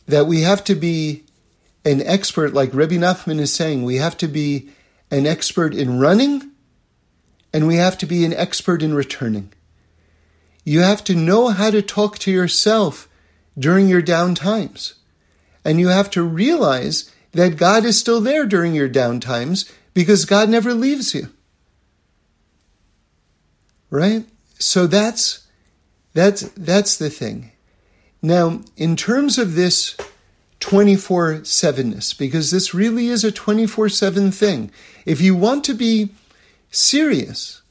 that we have to be an expert, like Rebbe Nachman is saying, we have to be an expert in running and we have to be an expert in returning. You have to know how to talk to yourself during your down times. And you have to realize that God is still there during your down times because God never leaves you. Right? So that's that's that's the thing. Now, in terms of this 24 7ness, because this really is a 24 7 thing, if you want to be serious,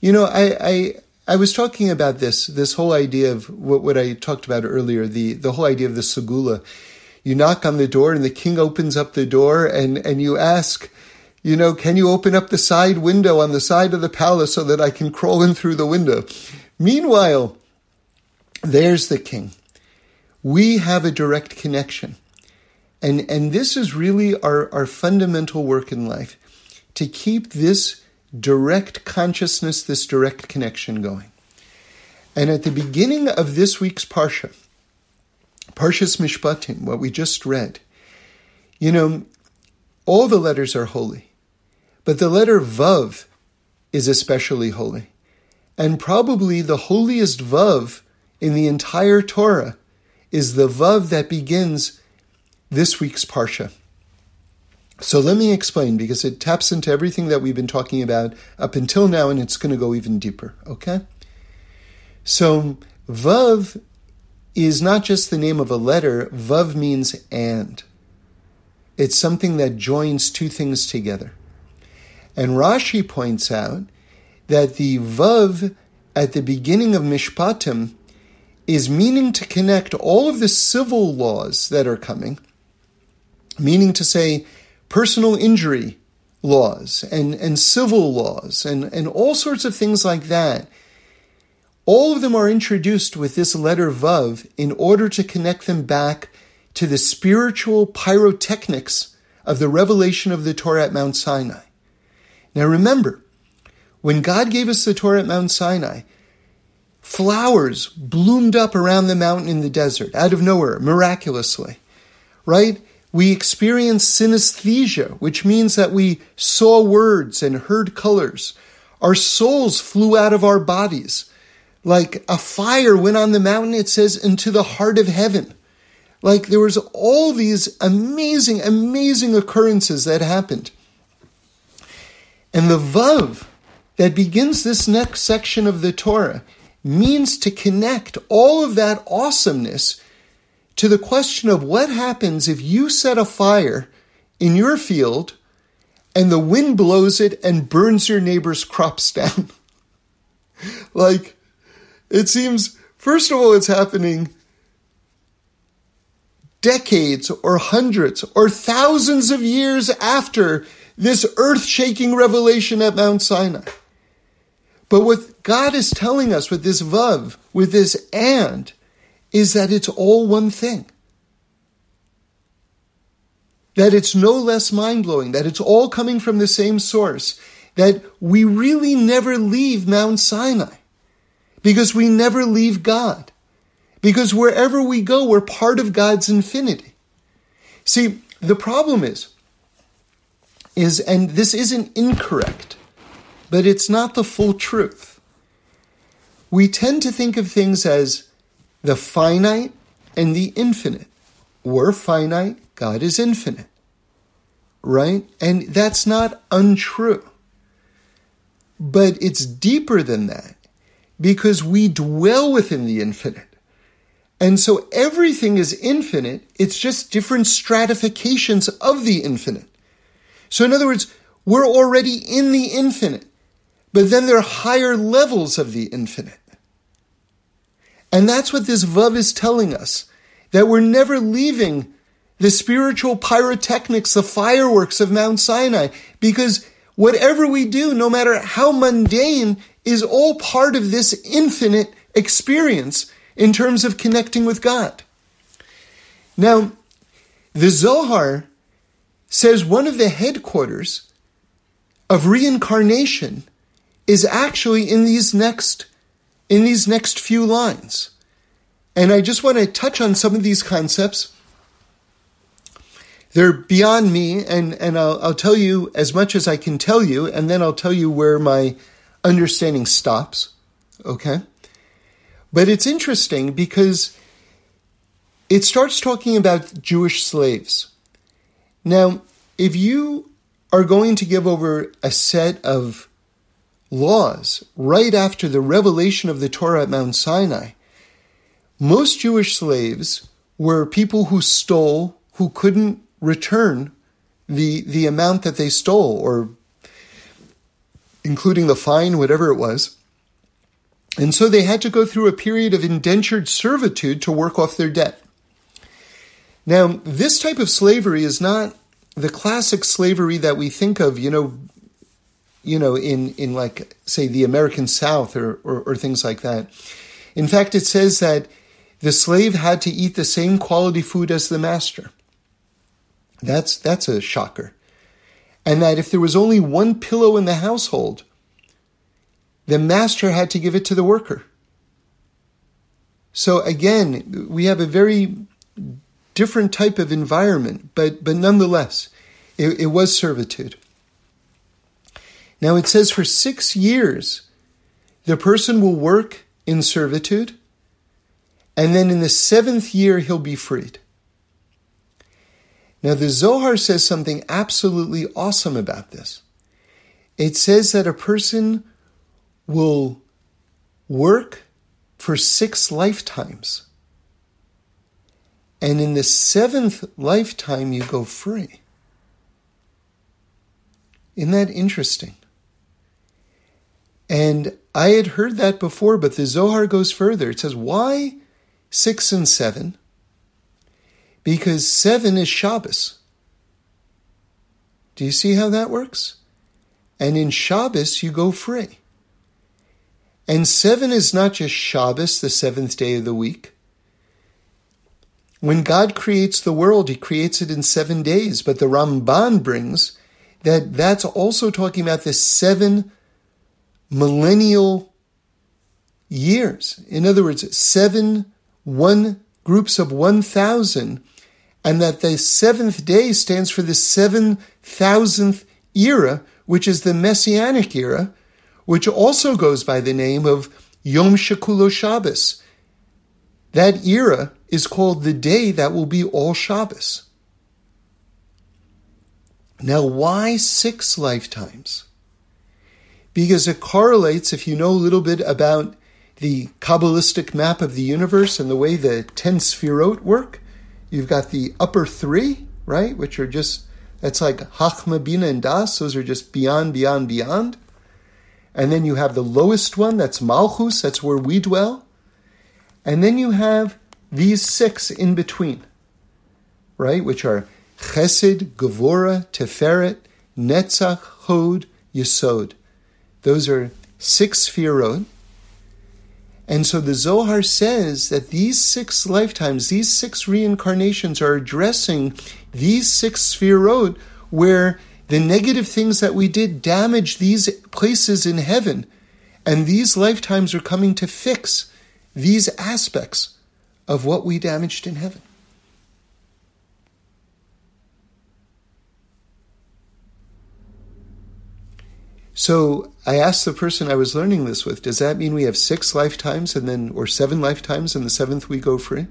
you know, I, I, I was talking about this, this whole idea of what, what I talked about earlier, the, the whole idea of the segula. You knock on the door and the king opens up the door and, and you ask, you know, can you open up the side window on the side of the palace so that I can crawl in through the window? Meanwhile, there's the king we have a direct connection. And, and this is really our, our fundamental work in life to keep this direct consciousness, this direct connection going. And at the beginning of this week's Parsha, Parshas Mishpatim, what we just read, you know, all the letters are holy, but the letter Vav is especially holy. And probably the holiest Vav in the entire Torah is the Vav that begins this week's Parsha. So let me explain because it taps into everything that we've been talking about up until now and it's going to go even deeper, okay? So Vav is not just the name of a letter, Vav means and. It's something that joins two things together. And Rashi points out that the Vav at the beginning of Mishpatim is meaning to connect all of the civil laws that are coming, meaning to say personal injury laws and, and civil laws and, and all sorts of things like that. All of them are introduced with this letter Vav in order to connect them back to the spiritual pyrotechnics of the revelation of the Torah at Mount Sinai. Now remember, when God gave us the Torah at Mount Sinai, flowers bloomed up around the mountain in the desert out of nowhere, miraculously, right? We experienced synesthesia, which means that we saw words and heard colors. Our souls flew out of our bodies. Like a fire went on the mountain, it says, into the heart of heaven. Like there was all these amazing, amazing occurrences that happened. And the Vav that begins this next section of the Torah means to connect all of that awesomeness to the question of what happens if you set a fire in your field and the wind blows it and burns your neighbor's crops down. like, it seems, first of all, it's happening decades or hundreds or thousands of years after this earth shaking revelation at Mount Sinai. But what God is telling us with this vav, with this and, is that it's all one thing. That it's no less mind blowing, that it's all coming from the same source, that we really never leave Mount Sinai because we never leave God. Because wherever we go, we're part of God's infinity. See, the problem is, is, and this isn't incorrect, but it's not the full truth. We tend to think of things as the finite and the infinite. We're finite, God is infinite. Right? And that's not untrue. But it's deeper than that because we dwell within the infinite. And so everything is infinite, it's just different stratifications of the infinite. So, in other words, we're already in the infinite, but then there are higher levels of the infinite. And that's what this Vav is telling us that we're never leaving the spiritual pyrotechnics, the fireworks of Mount Sinai, because whatever we do, no matter how mundane, is all part of this infinite experience in terms of connecting with God. Now, the Zohar says one of the headquarters of reincarnation is actually in these next in these next few lines. And I just want to touch on some of these concepts. They're beyond me, and, and I'll, I'll tell you as much as I can tell you, and then I'll tell you where my understanding stops. Okay? But it's interesting because it starts talking about Jewish slaves. Now, if you are going to give over a set of laws right after the revelation of the Torah at Mount Sinai, most Jewish slaves were people who stole, who couldn't return the, the amount that they stole, or including the fine, whatever it was. And so they had to go through a period of indentured servitude to work off their debt. Now, this type of slavery is not the classic slavery that we think of, you know, you know, in, in like, say, the American South or, or, or things like that. In fact, it says that the slave had to eat the same quality food as the master. That's, that's a shocker. And that if there was only one pillow in the household, the master had to give it to the worker. So again, we have a very different type of environment, but, but nonetheless, it, it was servitude. Now it says for six years, the person will work in servitude, and then in the seventh year, he'll be freed. Now, the Zohar says something absolutely awesome about this. It says that a person will work for six lifetimes. And in the seventh lifetime, you go free. Isn't that interesting? And I had heard that before, but the Zohar goes further. It says, why six and seven? Because seven is Shabbos. Do you see how that works? And in Shabbos, you go free. And seven is not just Shabbos, the seventh day of the week. When God creates the world, he creates it in seven days. But the Ramban brings that that's also talking about the seven millennial years. In other words, seven one groups of 1,000, and that the seventh day stands for the 7,000th era, which is the Messianic era, which also goes by the name of Yom Shekulo Shabbos. That era is called the day that will be all Shabbos. Now, why six lifetimes? Because it correlates, if you know a little bit about the Kabbalistic map of the universe and the way the ten sfirot work. You've got the upper three, right, which are just, that's like Chachma, Bina, and Das. Those are just beyond, beyond, beyond. And then you have the lowest one, that's Malchus, that's where we dwell. And then you have these six in between, right, which are Chesed, Gevura, Teferet, Netzach, Hod, Yesod. Those are six sfirot. And so the Zohar says that these six lifetimes, these six reincarnations are addressing these six sfirot where the negative things that we did damaged these places in heaven. And these lifetimes are coming to fix these aspects of what we damaged in heaven. So I asked the person I was learning this with, does that mean we have six lifetimes and then, or seven lifetimes and the seventh we go free?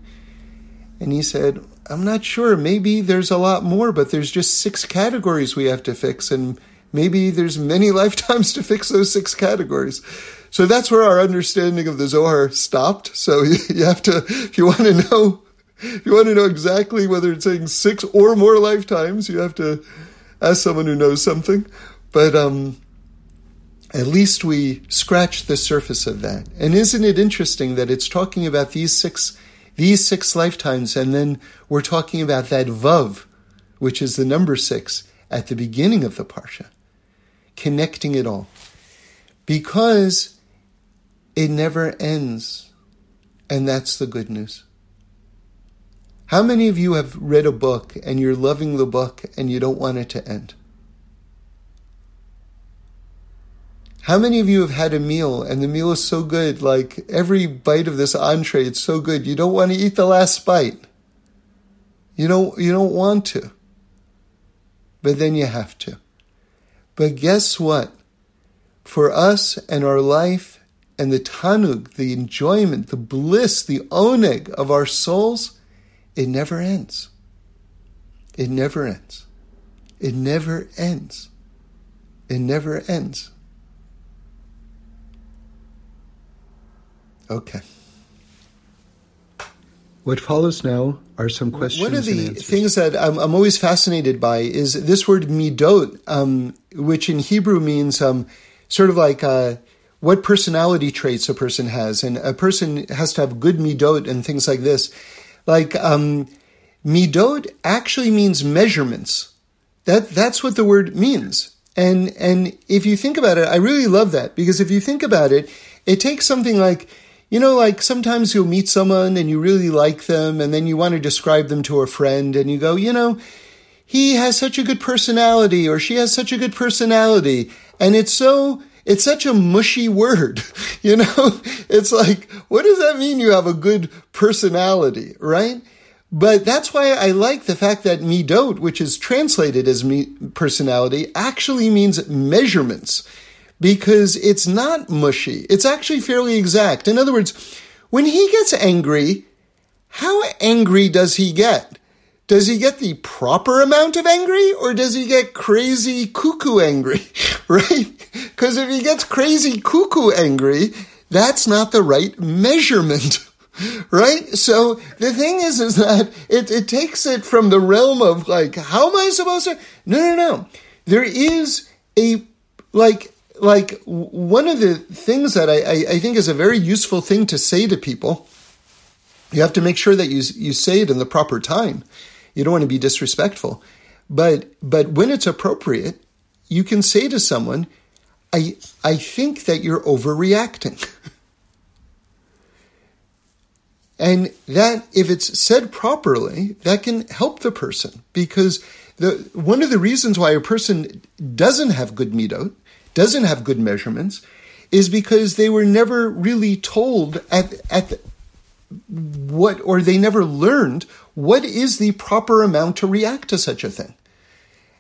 And he said, I'm not sure. Maybe there's a lot more, but there's just six categories we have to fix. And maybe there's many lifetimes to fix those six categories. So that's where our understanding of the Zohar stopped. So you have to, if you want to know, if you want to know exactly whether it's saying six or more lifetimes, you have to ask someone who knows something. But, um, at least we scratch the surface of that. And isn't it interesting that it's talking about these six these six lifetimes, and then we're talking about that vav, which is the number six at the beginning of the parsha, connecting it all, because it never ends, and that's the good news. How many of you have read a book and you're loving the book and you don't want it to end? How many of you have had a meal and the meal is so good, like every bite of this entree, it's so good, you don't want to eat the last bite. You don't, you don't want to. But then you have to. But guess what? For us and our life and the tanug, the enjoyment, the bliss, the oneg of our souls, it never ends. It never ends. It never ends. It never ends. Okay. What follows now are some questions. One of the things that I'm, I'm, always fascinated by is this word midot, um, which in Hebrew means um, sort of like uh, what personality traits a person has, and a person has to have good midot and things like this. Like um, midot actually means measurements. That that's what the word means. And and if you think about it, I really love that because if you think about it, it takes something like you know, like sometimes you'll meet someone and you really like them, and then you want to describe them to a friend, and you go, you know, he has such a good personality, or she has such a good personality. And it's so, it's such a mushy word, you know? It's like, what does that mean you have a good personality, right? But that's why I like the fact that midot, which is translated as me personality, actually means measurements because it's not mushy. It's actually fairly exact. In other words, when he gets angry, how angry does he get? Does he get the proper amount of angry or does he get crazy cuckoo angry? right? Because if he gets crazy cuckoo angry, that's not the right measurement. right? So the thing is, is that it, it takes it from the realm of like, how am I supposed to? No, no, no. There is a, like, like one of the things that I, I, think is a very useful thing to say to people, you have to make sure that you you say it in the proper time. You don't want to be disrespectful, but but when it's appropriate, you can say to someone, "I I think that you're overreacting." and that if it's said properly, that can help the person because the one of the reasons why a person doesn't have good midot doesn't have good measurements is because they were never really told at, at what, or they never learned what is the proper amount to react to such a thing.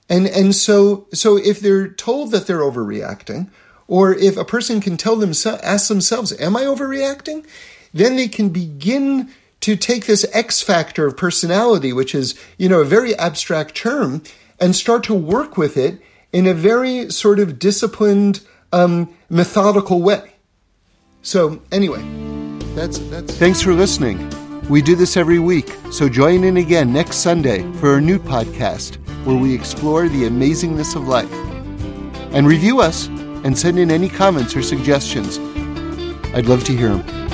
And, and so, so if they're told that they're overreacting, or if a person can tell themselves, ask themselves, am I overreacting? Then they can begin to take this X factor of personality, which is, you know, a very abstract term, and start to work with it in a very sort of disciplined, um, methodical way. So, anyway, that's that's. Thanks for listening. We do this every week, so join in again next Sunday for a new podcast where we explore the amazingness of life. And review us and send in any comments or suggestions. I'd love to hear them.